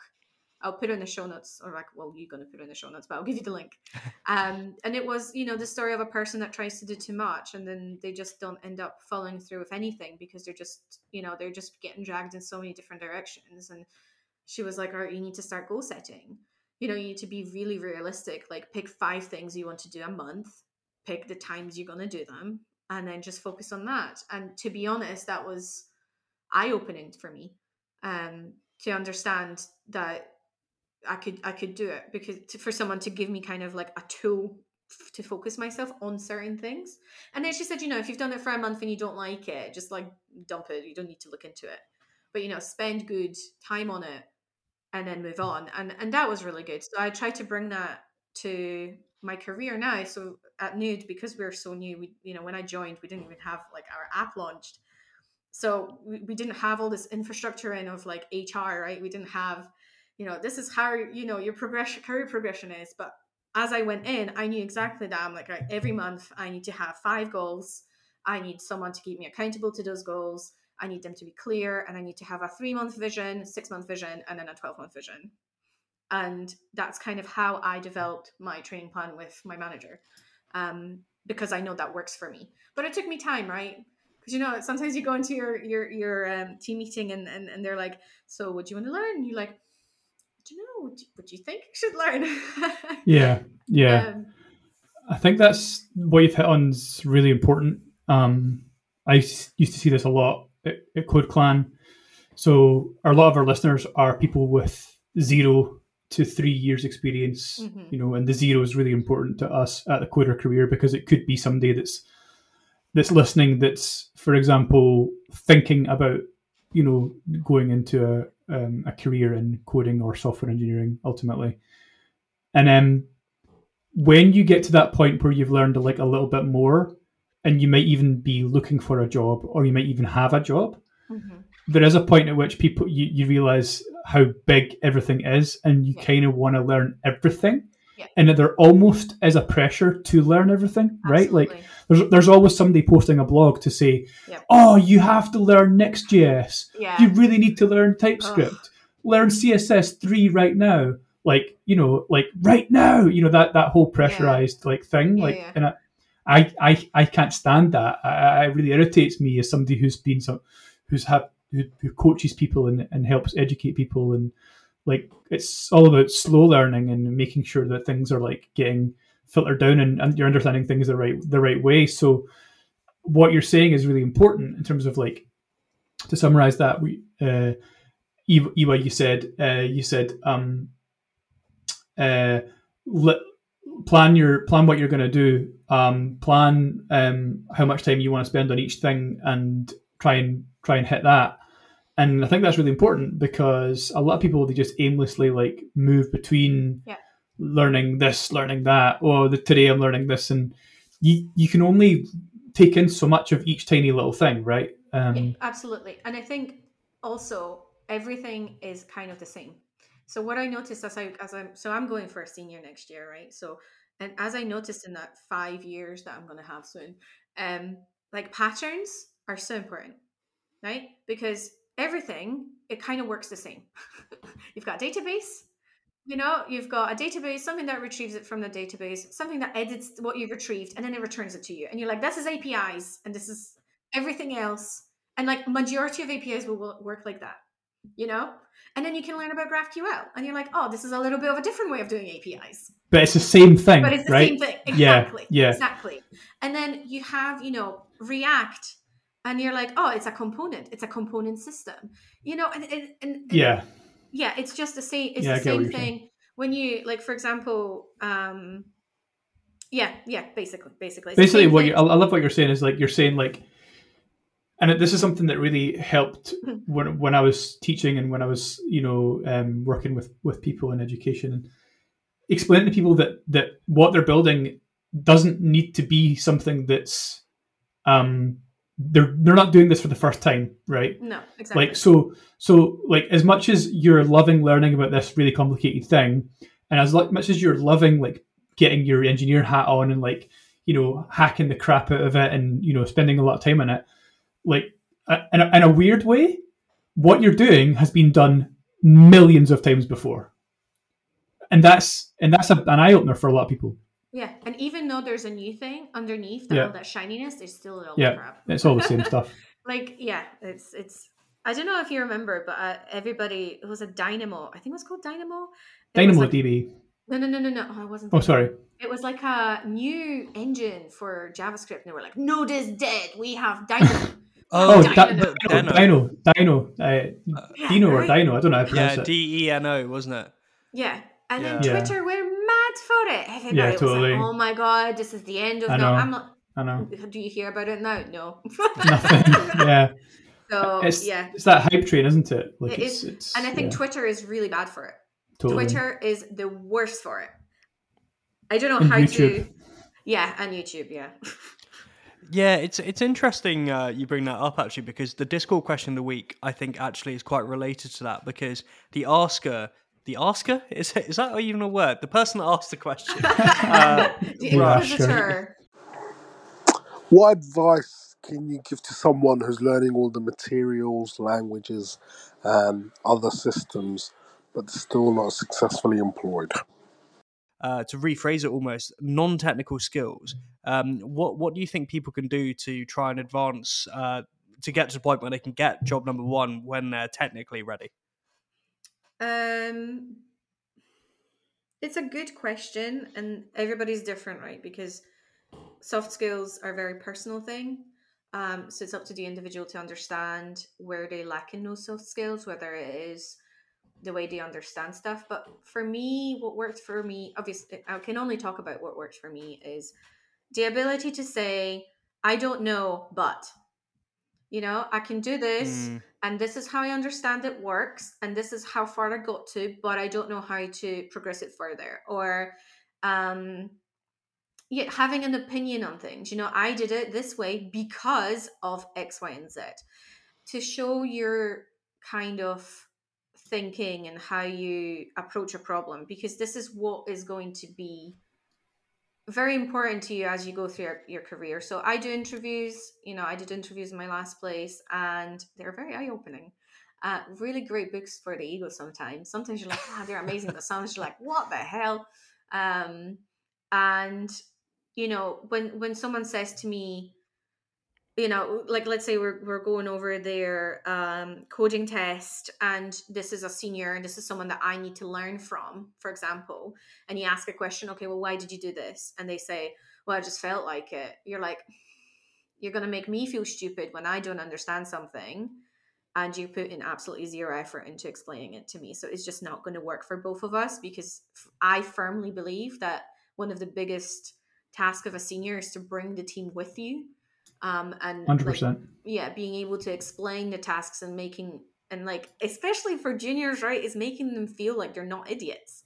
Speaker 3: I'll put it in the show notes, or like, well, you're gonna put it in the show notes, but I'll give you the link. Um, and it was, you know, the story of a person that tries to do too much, and then they just don't end up following through with anything because they're just, you know, they're just getting dragged in so many different directions. And she was like, "All right, you need to start goal setting. You know, you need to be really realistic. Like, pick five things you want to do a month, pick the times you're gonna do them, and then just focus on that." And to be honest, that was eye opening for me um, to understand that I could I could do it because to, for someone to give me kind of like a tool to focus myself on certain things. And then she said, you know, if you've done it for a month and you don't like it, just like dump it. You don't need to look into it. But you know, spend good time on it and then move on. And and that was really good. So I tried to bring that to my career now. So at Nude, because we're so new, we you know, when I joined, we didn't even have like our app launched. So we, we didn't have all this infrastructure in of like HR, right? We didn't have you know this is how you know your progression career progression is but as i went in i knew exactly that i'm like right, every month i need to have five goals i need someone to keep me accountable to those goals i need them to be clear and i need to have a three month vision six month vision and then a 12 month vision and that's kind of how i developed my training plan with my manager um, because i know that works for me but it took me time right because you know sometimes you go into your your your um, team meeting and, and and they're like so what do you want to learn and you're like "I do you know what do, you think I should learn?
Speaker 4: Yeah, yeah.
Speaker 3: Um,
Speaker 4: I think that's what you've hit on is really important. Um, I used to see this a lot at, at CodeClan. So a lot of our listeners are people with zero to three years experience,
Speaker 3: Mhm.
Speaker 4: you know, and the zero is really important to us at the coder career because it could be somebody that's that's listening that's, for example, thinking about, you know, going into a um, a career in coding or software engineering ultimately, and then when you get to that point where you've learned like a little bit more and you might even be looking for a job or you might even have a job
Speaker 3: mhm.
Speaker 4: there is a point at which people you, you realize how big everything is and you
Speaker 3: Yeah.
Speaker 4: kind of want to learn everything
Speaker 3: Yeah.
Speaker 4: and that there almost is a pressure to learn everything right like there's, there's always somebody posting a blog to say
Speaker 3: Yep.
Speaker 4: oh you have to learn next.js
Speaker 3: yeah,
Speaker 4: you really need to learn TypeScript. Learn CSS three right now. Like you know, like right now. You know that that whole pressurized like thing.
Speaker 3: Yeah,
Speaker 4: like,
Speaker 3: yeah.
Speaker 4: and I, I, I, I can't stand that. I, I it really irritates me as somebody who's been some, who's had who, who coaches people and, and helps educate people and like it's all about slow learning and making sure that things are like getting filtered down and, and you're understanding things the right the right way. So what you're saying is really important in terms of like to summarize that we uh Ewa, you said uh you said um uh plan your plan what you're going to do um plan um how much time you want to spend on each thing and try and try and hit that and i think that's really important because a lot of people they just aimlessly like move between
Speaker 3: Yeah.
Speaker 4: learning this learning that oh the, today i'm learning this and you you can only take in so much of each tiny little thing right um
Speaker 3: Yeah, absolutely. And I think also everything is kind of the same. So what I noticed as I as I'm so I'm going for a senior next year, right? So and as I noticed in that five years that I'm gonna have soon, um, like patterns are so important, right? Because everything it kind of works the same. You've got database, you know, you've got a database, something that retrieves it from the database, something that edits what you've retrieved, and then it returns it to you. And you're like, this is APIs, and this is everything else. And like majority of APIs will work like that, you know? And then you can learn about GraphQL, and you're like, oh, this is a little bit of a different way of doing APIs.
Speaker 4: but it's the same thing
Speaker 3: But it's the
Speaker 4: right
Speaker 3: same thing. Exactly.
Speaker 4: yeah.
Speaker 3: Exactly. And then you have, you know, React, and you're like, oh, it's a component. It's a component system. You know, and, and, and
Speaker 4: yeah
Speaker 3: yeah it's just the same it's
Speaker 4: Yeah,
Speaker 3: the same
Speaker 4: you're saying.
Speaker 3: thing when you like for example um Yeah, yeah, basically, basically.
Speaker 4: Basically, what you I love what you're saying is like you're saying like, and this is something that really helped
Speaker 3: Hmm.
Speaker 4: when when I was teaching and when I was you know um, working with with people in education and explaining to people that that what they're building doesn't need to be something that's um they're they're not doing this for the first time, right?
Speaker 3: No, exactly.
Speaker 4: like so so like as much as you're loving learning about this really complicated thing and as much as you're loving like getting your engineer hat on and like you know hacking the crap out of it and you know spending a lot of time on it like uh, in a, in a weird way what you're doing has been done millions of times before. And that's and that's a, an eye-opener for a lot of people.
Speaker 3: Yeah, and even though there's a new thing underneath that,
Speaker 4: Yeah.
Speaker 3: all that shininess, there's still all
Speaker 4: Yeah.
Speaker 3: the crap.
Speaker 4: it's all the same stuff.
Speaker 3: Like yeah it's it's i don't know if you remember but uh, everybody it was a dynamo i think it was called dynamo? It was like-
Speaker 4: dynamodb
Speaker 3: no no no no no oh, i wasn't
Speaker 4: oh sorry.
Speaker 3: It was like a new engine for javascript and they were like node is dead. We have dynamo
Speaker 4: oh,
Speaker 3: Dino.
Speaker 4: Di-
Speaker 1: but
Speaker 4: Dino,
Speaker 1: Dino.
Speaker 4: Dino, Dino, uh,
Speaker 3: Yeah,
Speaker 4: Dino or
Speaker 3: right?
Speaker 4: Dino, I don't know how to pronounce
Speaker 1: Yeah,
Speaker 4: it.
Speaker 1: D E N O, wasn't it?
Speaker 3: yeah and then twitter went mad for it everybody
Speaker 4: Yeah,
Speaker 3: was
Speaker 4: totally.
Speaker 3: like oh my god this is the end of
Speaker 4: I
Speaker 3: no
Speaker 4: know.
Speaker 3: i'm not
Speaker 4: I know.
Speaker 3: do you hear about it now no
Speaker 4: Nothing. yeah.
Speaker 3: so
Speaker 4: It's,
Speaker 3: yeah
Speaker 4: it's that hype train, isn't it? Like
Speaker 3: It
Speaker 4: it's,
Speaker 3: is.
Speaker 4: it's
Speaker 3: and i think
Speaker 4: yeah,
Speaker 3: twitter is really bad for it
Speaker 4: totally.
Speaker 3: Twitter is the worst for it. I don't know
Speaker 4: And
Speaker 3: how
Speaker 4: YouTube.
Speaker 3: to. Yeah, and YouTube. Yeah.
Speaker 1: Yeah, it's it's interesting uh, you bring that up actually because the Discord question of the week I think actually is quite related to that because the asker, the asker is is that even a word? The person that asked the question. uh,
Speaker 3: the
Speaker 4: Yeah,
Speaker 3: Inquisitor.
Speaker 5: What advice can you give to someone who's learning all the materials, languages, and other systems, but still not successfully employed?
Speaker 1: Uh, to rephrase it almost non-technical skills. Um, what what do you think people can do to try and advance uh, to get to the point where they can get job number one when they're technically ready?
Speaker 3: Um, it's a good question, and everybody's different, right? Because soft skills are a very personal thing. Um, so it's up to the individual to understand where they lack in those soft skills, whether it is the way they understand stuff. But for me, what worked for me, obviously, I can only talk about what worked for me is the ability to say, I don't know, but, you know, I can do this
Speaker 1: Mm,
Speaker 3: and this is how I understand it works, and this is how far I got to, but I don't know how to progress it further. Or, um, yeah, having an opinion on things. You know, I did it this way because of X, Y, and Z. To show your kind of thinking and how you approach a problem, because this is what is going to be very important to you as you go through your, your career. So I do interviews, you know, I did interviews in my last place and they're very eye opening. Uh, really great books for the ego sometimes. Sometimes you're like, ah, they're amazing, but sometimes you're like, what the hell? Um, and you know, when when someone says to me, you know, like let's say we're we're going over their um, coding test, and this is a senior, and this is someone that I need to learn from, for example, and you ask a question, okay, well, why did you do this? And they say, well, I just felt like it. You're like, you're gonna make me feel stupid when I don't understand something, and you put in absolutely zero effort into explaining it to me. So it's just not going to work for both of us because i firmly believe that one of the biggest task of a senior is to bring the team with you um and
Speaker 4: Hundred
Speaker 3: like,
Speaker 4: percent.
Speaker 3: yeah being able to explain the tasks and making and like especially for juniors right is making them feel like they're not idiots.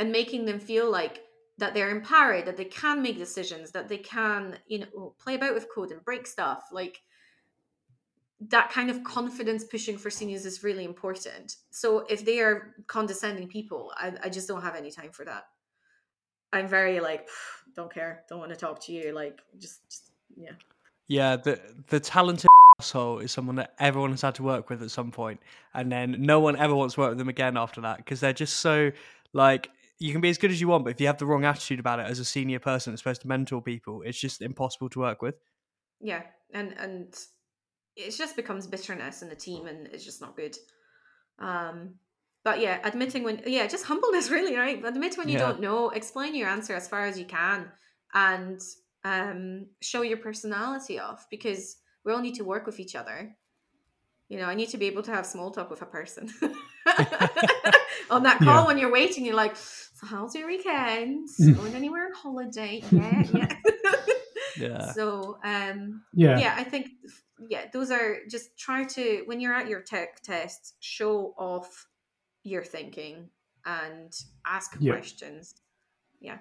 Speaker 3: And making them feel like that they're empowered that they can make decisions that they can you know play about with code and break stuff like that kind of confidence pushing for seniors is really important. So if they are condescending people i, I just don't have any time for that. I'm very like don't care don't want to talk to you like just, just yeah
Speaker 1: Yeah, the the talented asshole is someone that everyone has had to work with at some point, and then no one ever wants to work with them again after that because they're just so like you can be as good as you want, but if you have the wrong attitude about it as a senior person that's supposed to mentor people, it's just impossible to work with.
Speaker 3: yeah and and it just becomes bitterness in the team and it's just not good um but yeah admitting when yeah just humbleness really right admit when you
Speaker 1: Yeah.
Speaker 3: don't know explain your answer as far as you can and um show your personality off because we all need to work with each other you know i need to be able to have small talk with a person on that call
Speaker 4: Yeah.
Speaker 3: when you're waiting you're like so how's your weekend? Going anywhere on holiday? Yeah, yeah.
Speaker 1: Yeah.
Speaker 3: So um
Speaker 4: Yeah.
Speaker 3: yeah, I think yeah, those are just try to when you're at your tech test, show off your thinking and ask
Speaker 4: Yeah.
Speaker 3: questions. Yeah.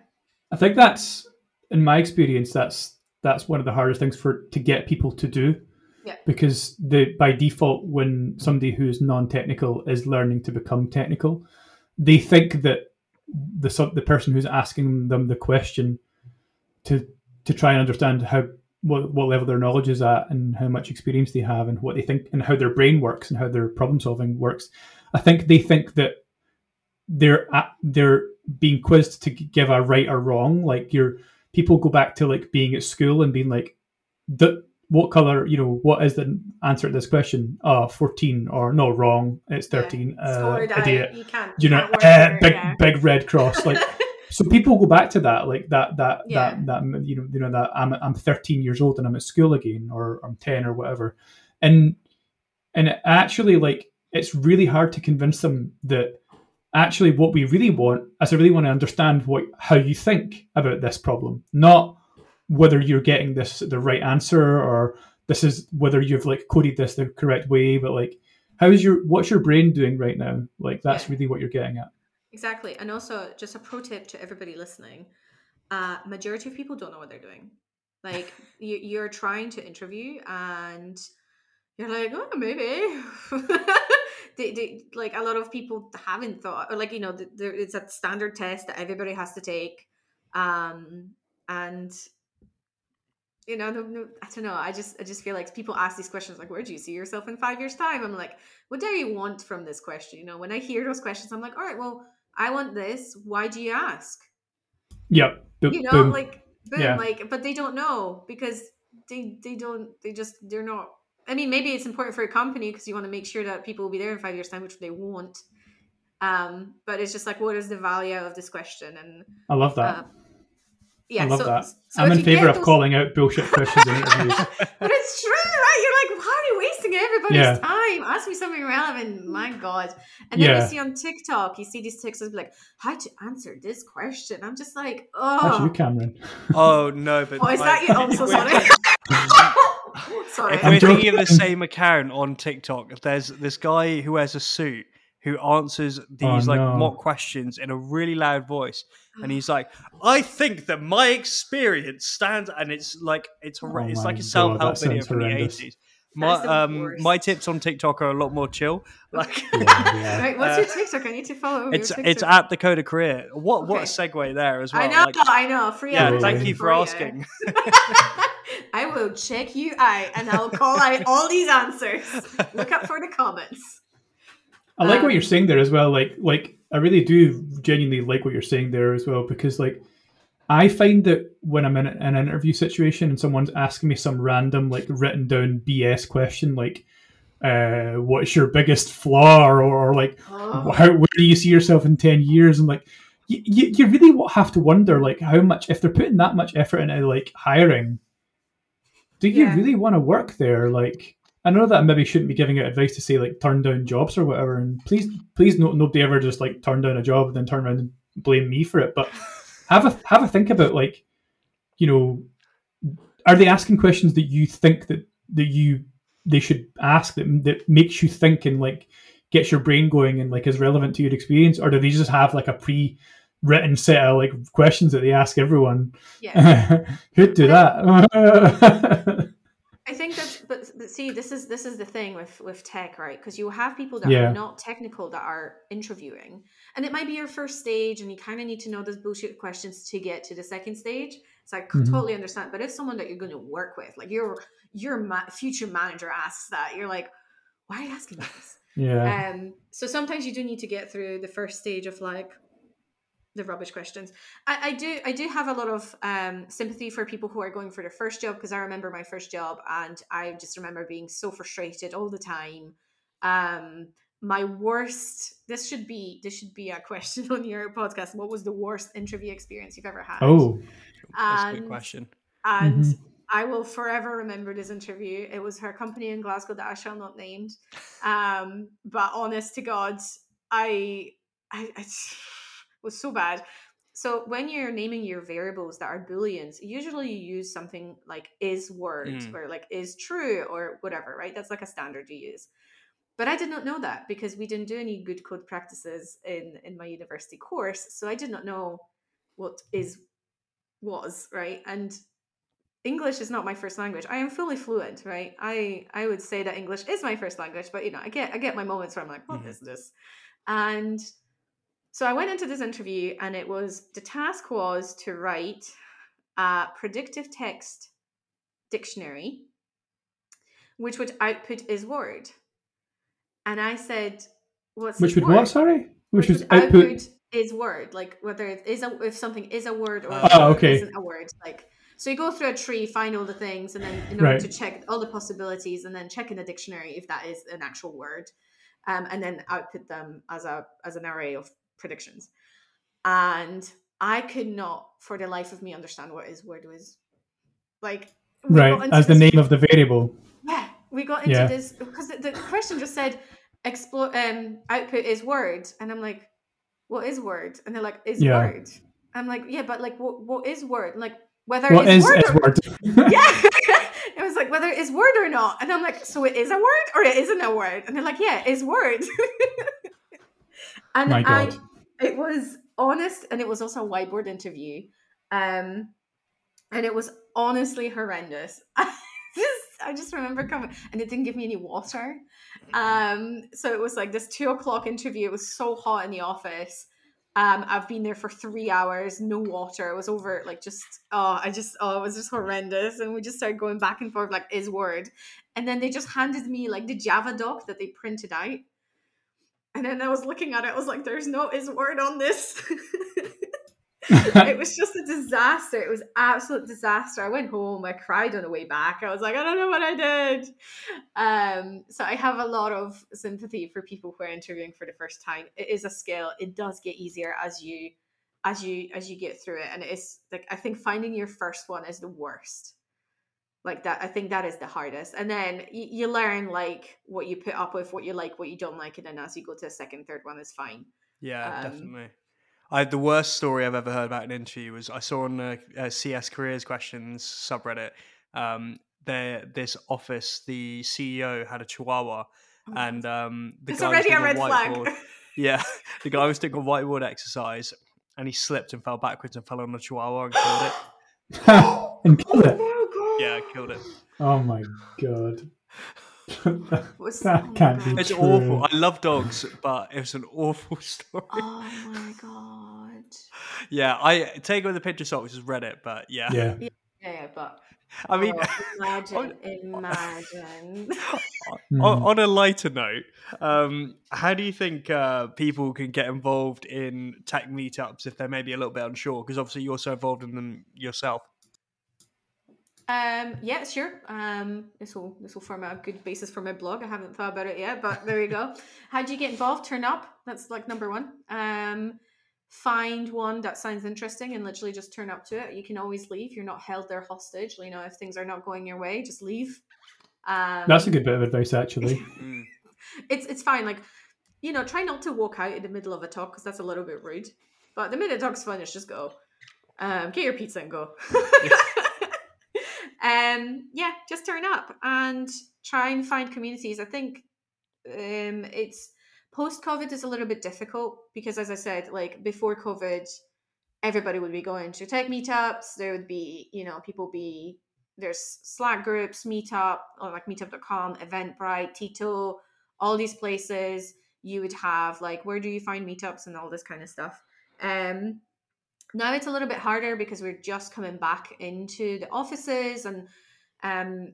Speaker 4: I think that's in my experience that's that's one of the hardest things for to get people to do.
Speaker 3: Yeah.
Speaker 4: Because the by default when somebody who's non-technical is learning to become technical, they think that the sub- the person who's asking them the question to to try and understand how what, what level their knowledge is at and how much experience they have and what they think and how their brain works and how their problem solving works. I think they think that they're at, they're being quizzed to give a right or wrong. Like you're people go back to like being at school and being like, the what color you know what is the answer to this question? Oh, 14 or no wrong, it's thirteen.
Speaker 3: Score
Speaker 4: Uh, idiot.
Speaker 3: You can't
Speaker 4: You know,
Speaker 3: can't
Speaker 4: uh, big
Speaker 3: yeah.
Speaker 4: big red cross. Like so people go back to that like that that
Speaker 3: Yeah.
Speaker 4: that that you know you know that I'm I'm 13 years old and I'm at school again or I'm 10 or whatever and and it actually like it's really hard to convince them that actually what we really want is I really want to understand what how you think about this problem not whether you're getting this the right answer or this is whether you've like coded this the correct way but like how's your what's your brain doing right now like that's
Speaker 3: Yeah.
Speaker 4: really what you're getting at
Speaker 3: Exactly. And also, just a pro tip to everybody listening: uh, majority of people don't know what they're doing. Like you, you're trying to interview, and you're like, oh, maybe. they, they, like a lot of people haven't thought, or like you know, there, it's a standard test that everybody has to take, um, and you know, no, no, I don't know. I just, I just feel like people ask these questions like, "Where do you see yourself in five years' time?" I'm like, what do you want from this question? You know, when I hear those questions, I'm like, all right, well, I want this. Why do you ask?
Speaker 4: yep
Speaker 3: You know,
Speaker 4: boom.
Speaker 3: like, boom,
Speaker 4: Yeah.
Speaker 3: like, but they don't know because they they don't they just they're not. I mean, maybe it's important for a company because you want to make sure that people will be there in five years' time, which they won't. Um, but it's just like, what is the value of this question? And
Speaker 4: I love that.
Speaker 3: uh, yeah,
Speaker 4: I love
Speaker 3: so,
Speaker 4: that.
Speaker 3: so
Speaker 4: I'm in favor
Speaker 3: get
Speaker 4: of
Speaker 3: those-
Speaker 4: calling out bullshit questions in interviews.
Speaker 3: But it's true, right? You're like, why are you wasting everybody's
Speaker 4: Yeah.
Speaker 3: time? Ask me something relevant. My God. And then
Speaker 4: Yeah.
Speaker 3: you see on TikTok, you see these TikToks be like, how to answer this question. I'm just like, oh.
Speaker 4: That's you,
Speaker 3: oh.
Speaker 4: Cameron.
Speaker 1: Oh no, but
Speaker 3: Oh, is
Speaker 1: like,
Speaker 3: that you? Oh, I'm so sorry. sorry.
Speaker 1: If
Speaker 4: I'm
Speaker 1: we're thinking of the same account on TikTok, there's this guy who wears a suit who answers these
Speaker 4: Oh,
Speaker 1: like
Speaker 4: no.
Speaker 1: mock questions in a really loud voice, and he's like, "I think that my experience stands," and it's like it's
Speaker 4: Oh
Speaker 1: it's like a self help
Speaker 4: that
Speaker 1: video
Speaker 4: sounds
Speaker 1: from the eighties. My um
Speaker 3: worst.
Speaker 1: my tips on TikTok are a lot more chill. Like
Speaker 4: Yeah, yeah.
Speaker 3: Right, what's
Speaker 1: Uh,
Speaker 3: your TikTok? I need to follow your
Speaker 1: it's
Speaker 3: TikTok.
Speaker 1: it's at the Coder Career. What what a segue there as well.
Speaker 3: I know,
Speaker 1: like-
Speaker 3: I know. Free
Speaker 1: yeah,
Speaker 3: advertising
Speaker 1: thank you for asking.
Speaker 3: I will check you out and I'll call out all these answers. Look up for the comments.
Speaker 4: I like
Speaker 3: Um,
Speaker 4: what you're saying there as well. Like, like I really do genuinely like what you're saying there as well because, like, I find that when I'm in an interview situation and someone's asking me some random, like, written down BS question, like, uh, "What's your biggest flaw?" or, or like,
Speaker 3: Oh.
Speaker 4: how where do you see yourself in 10 years and like you, you, you really have to wonder like how much if they're putting that much effort into like hiring do you
Speaker 3: Yeah.
Speaker 4: really want to work there like i know that i maybe shouldn't be giving out advice to say like turn down jobs or whatever and please please no, nobody ever just like turn down a job and then turn around and blame me for it but have a have a think about like you know are they asking questions that you think that that you they should ask that that makes you think and like gets your brain going and like is relevant to your experience, or do they just have like a pre-written set of like questions that they ask everyone?
Speaker 3: Yeah.
Speaker 4: Who'd do that?
Speaker 3: I think that's but, but see this is this is the thing with with tech right because you have people that
Speaker 4: Yeah.
Speaker 3: are not technical that are interviewing and it might be your first stage and you kind of need to know those bullshit questions to get to the second stage so I
Speaker 4: Mhm.
Speaker 3: totally understand but if someone that you're going to work with like your your ma- future manager asks that you're like why are you asking this
Speaker 4: yeah,
Speaker 3: um so sometimes you do need to get through the first stage of like the rubbish questions I, I do i do have a lot of um sympathy for people who are going for their first job because i remember my first job and i just remember being so frustrated all the time um my worst this should be this should be a question on your podcast what was the worst interview experience you've ever had
Speaker 4: oh,
Speaker 1: That's a good question.
Speaker 3: and
Speaker 4: Mhm.
Speaker 3: I will forever remember this interview. It was her company in Glasgow that I shall not name. Um, but honest to God, I, I, I was so bad. So when you're naming your variables that are booleans, usually you use something like is word
Speaker 1: Mm.
Speaker 3: or like is true or whatever, right? That's like a standard you use. But I did not know that because we didn't do any good code practices in in my university course, so I did not know what is was right and english is not my first language i am fully fluent right i i would say that english is my first language but you know i get i get my moments where i'm like what
Speaker 1: Mhm.
Speaker 3: is this and so i went into this interview and it was the task was to write a predictive text dictionary which would output is word and i said what's
Speaker 4: Which would
Speaker 3: word?
Speaker 4: what? Sorry, which was
Speaker 3: would
Speaker 4: output.
Speaker 3: is word like whether it is a if something is a word or
Speaker 1: Oh,
Speaker 4: okay.
Speaker 3: isn't a word like so you go through a tree find all the things and then in order
Speaker 4: Right.
Speaker 3: to check all the possibilities and then check in the dictionary if that is an actual word um, and then output them as a as an array of predictions and i could not for the life of me understand what his word was like
Speaker 4: Right, as the name of the variable.
Speaker 3: yeah, we got into
Speaker 4: Yeah.
Speaker 3: this because the, the question just said explore um output is word, and I'm like, what is word? And they're like, is
Speaker 4: Yeah.
Speaker 3: word. I'm like, yeah, but like, what what is word? Like whether
Speaker 4: What is
Speaker 3: word or,
Speaker 4: Edward?
Speaker 3: yeah. it was like whether it's word or not, and I'm like, so it is a word or it isn't a word? And they're like, yeah, it's word. and I. it was honest, and it was also a whiteboard interview, um, and it was honestly horrendous. I just, I just remember coming, and it didn't give me any water. Um, so it was like this two o'clock interview. It was so hot in the office. Um, I've been there for three hours, no water. It was over like just oh, I just oh, it was just horrendous. And we just started going back and forth like is word, and then they just handed me like the Java doc that they printed out. And then I was looking at it, I was like, "There's no is word on this." it was just a disaster. It was absolute disaster. I went home. I cried on the way back. I was like, I don't know what I did. Um, so I have a lot of sympathy for people who are interviewing for the first time. It is a skill. It does get easier as you as you as you get through it. And it's like I think finding your first one is the worst. Like that, I think that is the hardest. And then you, you learn like what you put up with, what you like, what you don't like, and then as you go to a second, third one is fine.
Speaker 1: Yeah,
Speaker 3: Um,
Speaker 1: definitely. I the worst story I've ever heard about an interview was I saw on the uh, CS Careers Questions subreddit. Um, there, this office, the CEO had a Chihuahua, and um, the
Speaker 3: it's
Speaker 1: guy was
Speaker 3: already a
Speaker 1: doing
Speaker 3: red
Speaker 1: whiteboard.
Speaker 3: flag.
Speaker 1: Yeah, the guy was doing a whiteboard exercise, and he slipped and fell backwards and fell on the Chihuahua and killed it.
Speaker 4: and killed it.
Speaker 3: My
Speaker 1: Yeah, killed it.
Speaker 4: Oh my god.
Speaker 3: Was-
Speaker 4: that
Speaker 3: oh
Speaker 4: can't
Speaker 3: God.
Speaker 4: be
Speaker 1: It's
Speaker 4: true.
Speaker 1: awful. I love dogs, but it was an awful story.
Speaker 3: Oh my god.
Speaker 1: Yeah, I take it with a pinch of salt, which is Reddit, but yeah.
Speaker 4: Yeah.
Speaker 3: Yeah, yeah, but
Speaker 1: I mean,
Speaker 3: oh, imagine, imagine.
Speaker 4: Mm.
Speaker 1: on, on a lighter note, um, how do you think uh, people can get involved in tech meetups if they're maybe a little bit unsure? Because obviously you're so involved in them yourself.
Speaker 3: Um, yeah, sure. Um, this will this will form a good basis for my blog. I haven't thought about it yet, but there you go. How do you get involved? Turn up. That's like number one. Um, find one that sounds interesting and literally just turn up to it. You can always leave. You're not held there hostage. You know, if things are not going your way, just leave. Um,
Speaker 4: That's a good bit of advice, actually.
Speaker 1: Mm.
Speaker 3: it's it's fine. Like, you know, try not to walk out in the middle of a talk because that's a little bit rude. But the minute talk's finished, just go. Um, get your pizza and go. um, yeah, just turn up and try and find communities. I think um, it's post COVID is a little bit difficult because, as I said, like before COVID, everybody would be going to tech meetups. There would be, you know, people be there's Slack groups, Meetup, or like Meetup.com, Eventbrite, Tito, all these places. You would have like where do you find meetups and all this kind of stuff. Um, now it's a little bit harder because we're just coming back into the offices and um,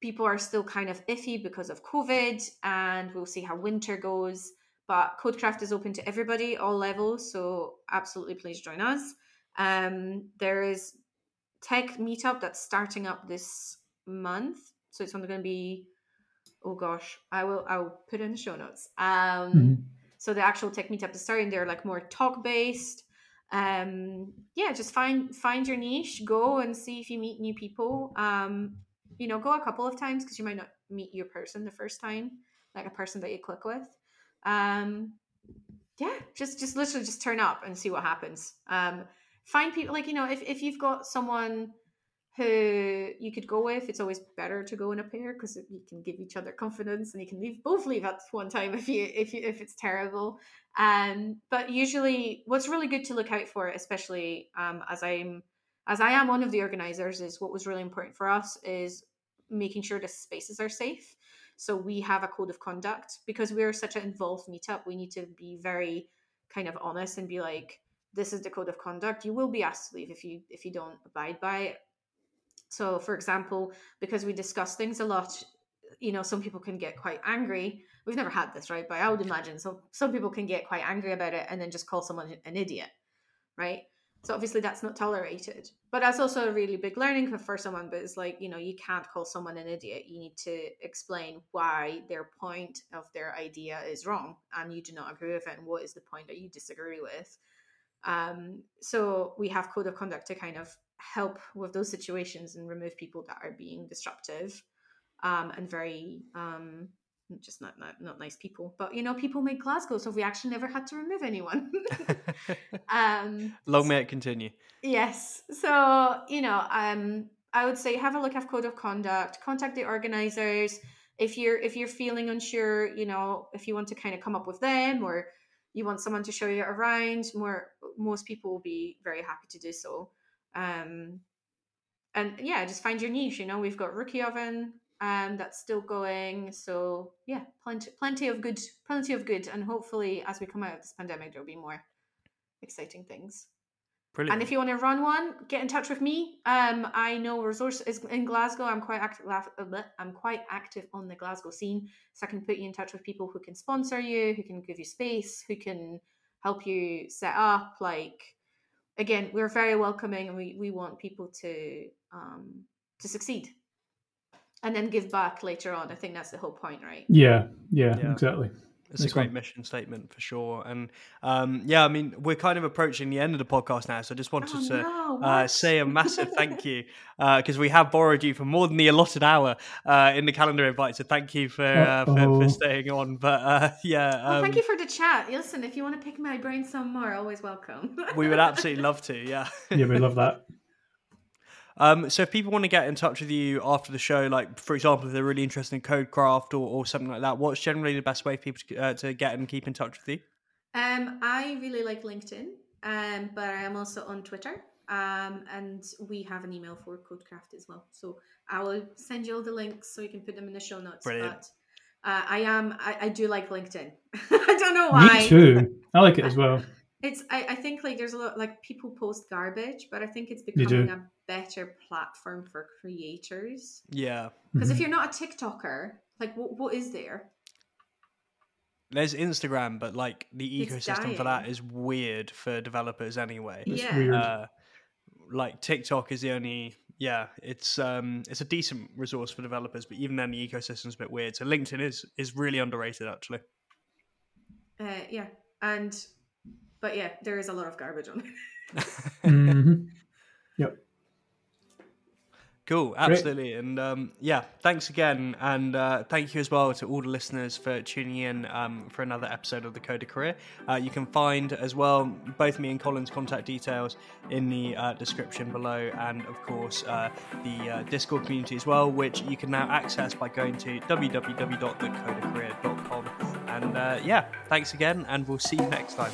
Speaker 3: people are still kind of iffy because of COVID, and we'll see how winter goes. But Codecraft is open to everybody, all levels, so absolutely please join us. Um, there is tech meetup that's starting up this month, so it's only going to be. Oh gosh, I will. I will put in the show notes. Um,
Speaker 4: Mhm.
Speaker 3: so the actual tech meetup is starting. They're like more talk based. Um, yeah, just find find your niche. Go and see if you meet new people. Um, you know, go a couple of times because you might not meet your person the first time, like a person that you click with. Um, yeah, just just literally just turn up and see what happens. Um, find people like you know if if you've got someone who you could go with, it's always better to go in a pair because you can give each other confidence and you can leave both leave at one time if you if you if it's terrible. Um, but usually, what's really good to look out for, especially um, as I'm as I am one of the organizers, is what was really important for us is making sure the spaces are safe. So we have a code of conduct because we're such an involved meetup. We need to be very kind of honest and be like, this is the code of conduct. You will be asked to leave if you if you don't abide by it. So, for example, because we discuss things a lot, you know, some people can get quite angry. We've never had this, right? But I would imagine so. Some people can get quite angry about it and then just call someone an idiot, right? So obviously that's not tolerated. But that's also a really big learning curve for someone. But it's like, you know, you can't call someone an idiot. You need to explain why their point of their idea is wrong and you do not agree with it and what is the point that you disagree with. Um, so we have code of conduct to kind of help with those situations and remove people that are being disruptive um, and very um, just not, not not nice people. But you know, people make Glasgow, so we actually never had to remove anyone.
Speaker 1: um, Long may it continue.
Speaker 3: Yes. So you know, um, I would say have a look at code of conduct. Contact the organizers if you're if you're feeling unsure. You know, if you want to kind of come up with them or you want someone to show you around. More most people will be very happy to do so. Um, and yeah, just find your niche. You know, we've got Rookie Oven, um, that's still going. So yeah, plenty, plenty of good, plenty of good, and hopefully, as we come out of this pandemic, there'll be more exciting things. Brilliant. And if you want to run one, get in touch with me. Um, I know resource is in Glasgow. I'm quite active. I'm quite active on the Glasgow scene, so I can put you in touch with people who can sponsor you, who can give you space, who can help you set up. Like, again, we're very welcoming, and we we want people to um, to succeed and then give back later on. I think that's the whole point, right?
Speaker 4: Yeah, yeah, yeah. exactly.
Speaker 1: It's a great one. mission statement for sure. And um, yeah, I mean, we're kind of approaching the end of the podcast now. So I just wanted
Speaker 3: oh,
Speaker 1: to
Speaker 3: no,
Speaker 1: uh, say a massive thank you because uh, we have borrowed you for more than the allotted hour uh, in the calendar invite. So thank you for, uh, for, for, staying on. But uh, yeah.
Speaker 3: Um, thank you for the chat. Listen, if you want to pick my brain some more, always welcome.
Speaker 1: we would absolutely love to. Yeah.
Speaker 4: yeah, we love that.
Speaker 1: Um, so if people want to get in touch with you after the show, like for example, if they're really interested in Codecraft or, or something like that, what's generally the best way for people to, uh, to get and keep in touch with you?
Speaker 3: Um, I really like LinkedIn, um, but I am also on Twitter. Um, and we have an email for Codecraft as well. So I will send you all the links so you can put them in the show notes. Brilliant. But uh, I am, I, I, do like LinkedIn. I don't know why.
Speaker 4: Me too. I like it as well.
Speaker 3: It's I, I think like there's a lot like people post garbage, but I think it's becoming a better platform for creators.
Speaker 1: Yeah.
Speaker 3: Because mm-hmm. if you're not a TikToker, like what what is there?
Speaker 1: There's Instagram, but like the it's ecosystem dying. for that is weird for developers anyway.
Speaker 3: It's yeah.
Speaker 1: Uh, like TikTok is the only yeah, it's um it's a decent resource for developers, but even then the ecosystem's a bit weird. So LinkedIn is is really underrated actually.
Speaker 3: Uh, yeah, and but yeah, there is a lot of garbage on it.
Speaker 4: mm-hmm. Yep.
Speaker 1: Cool, absolutely, Great. and um, yeah, thanks again, and uh, thank you as well to all the listeners for tuning in um, for another episode of the Coder Career. Uh, you can find as well both me and Colin's contact details in the uh, description below, and of course uh, the uh, Discord community as well, which you can now access by going to www.thecodercareer.com. And uh, yeah, thanks again, and we'll see you next time.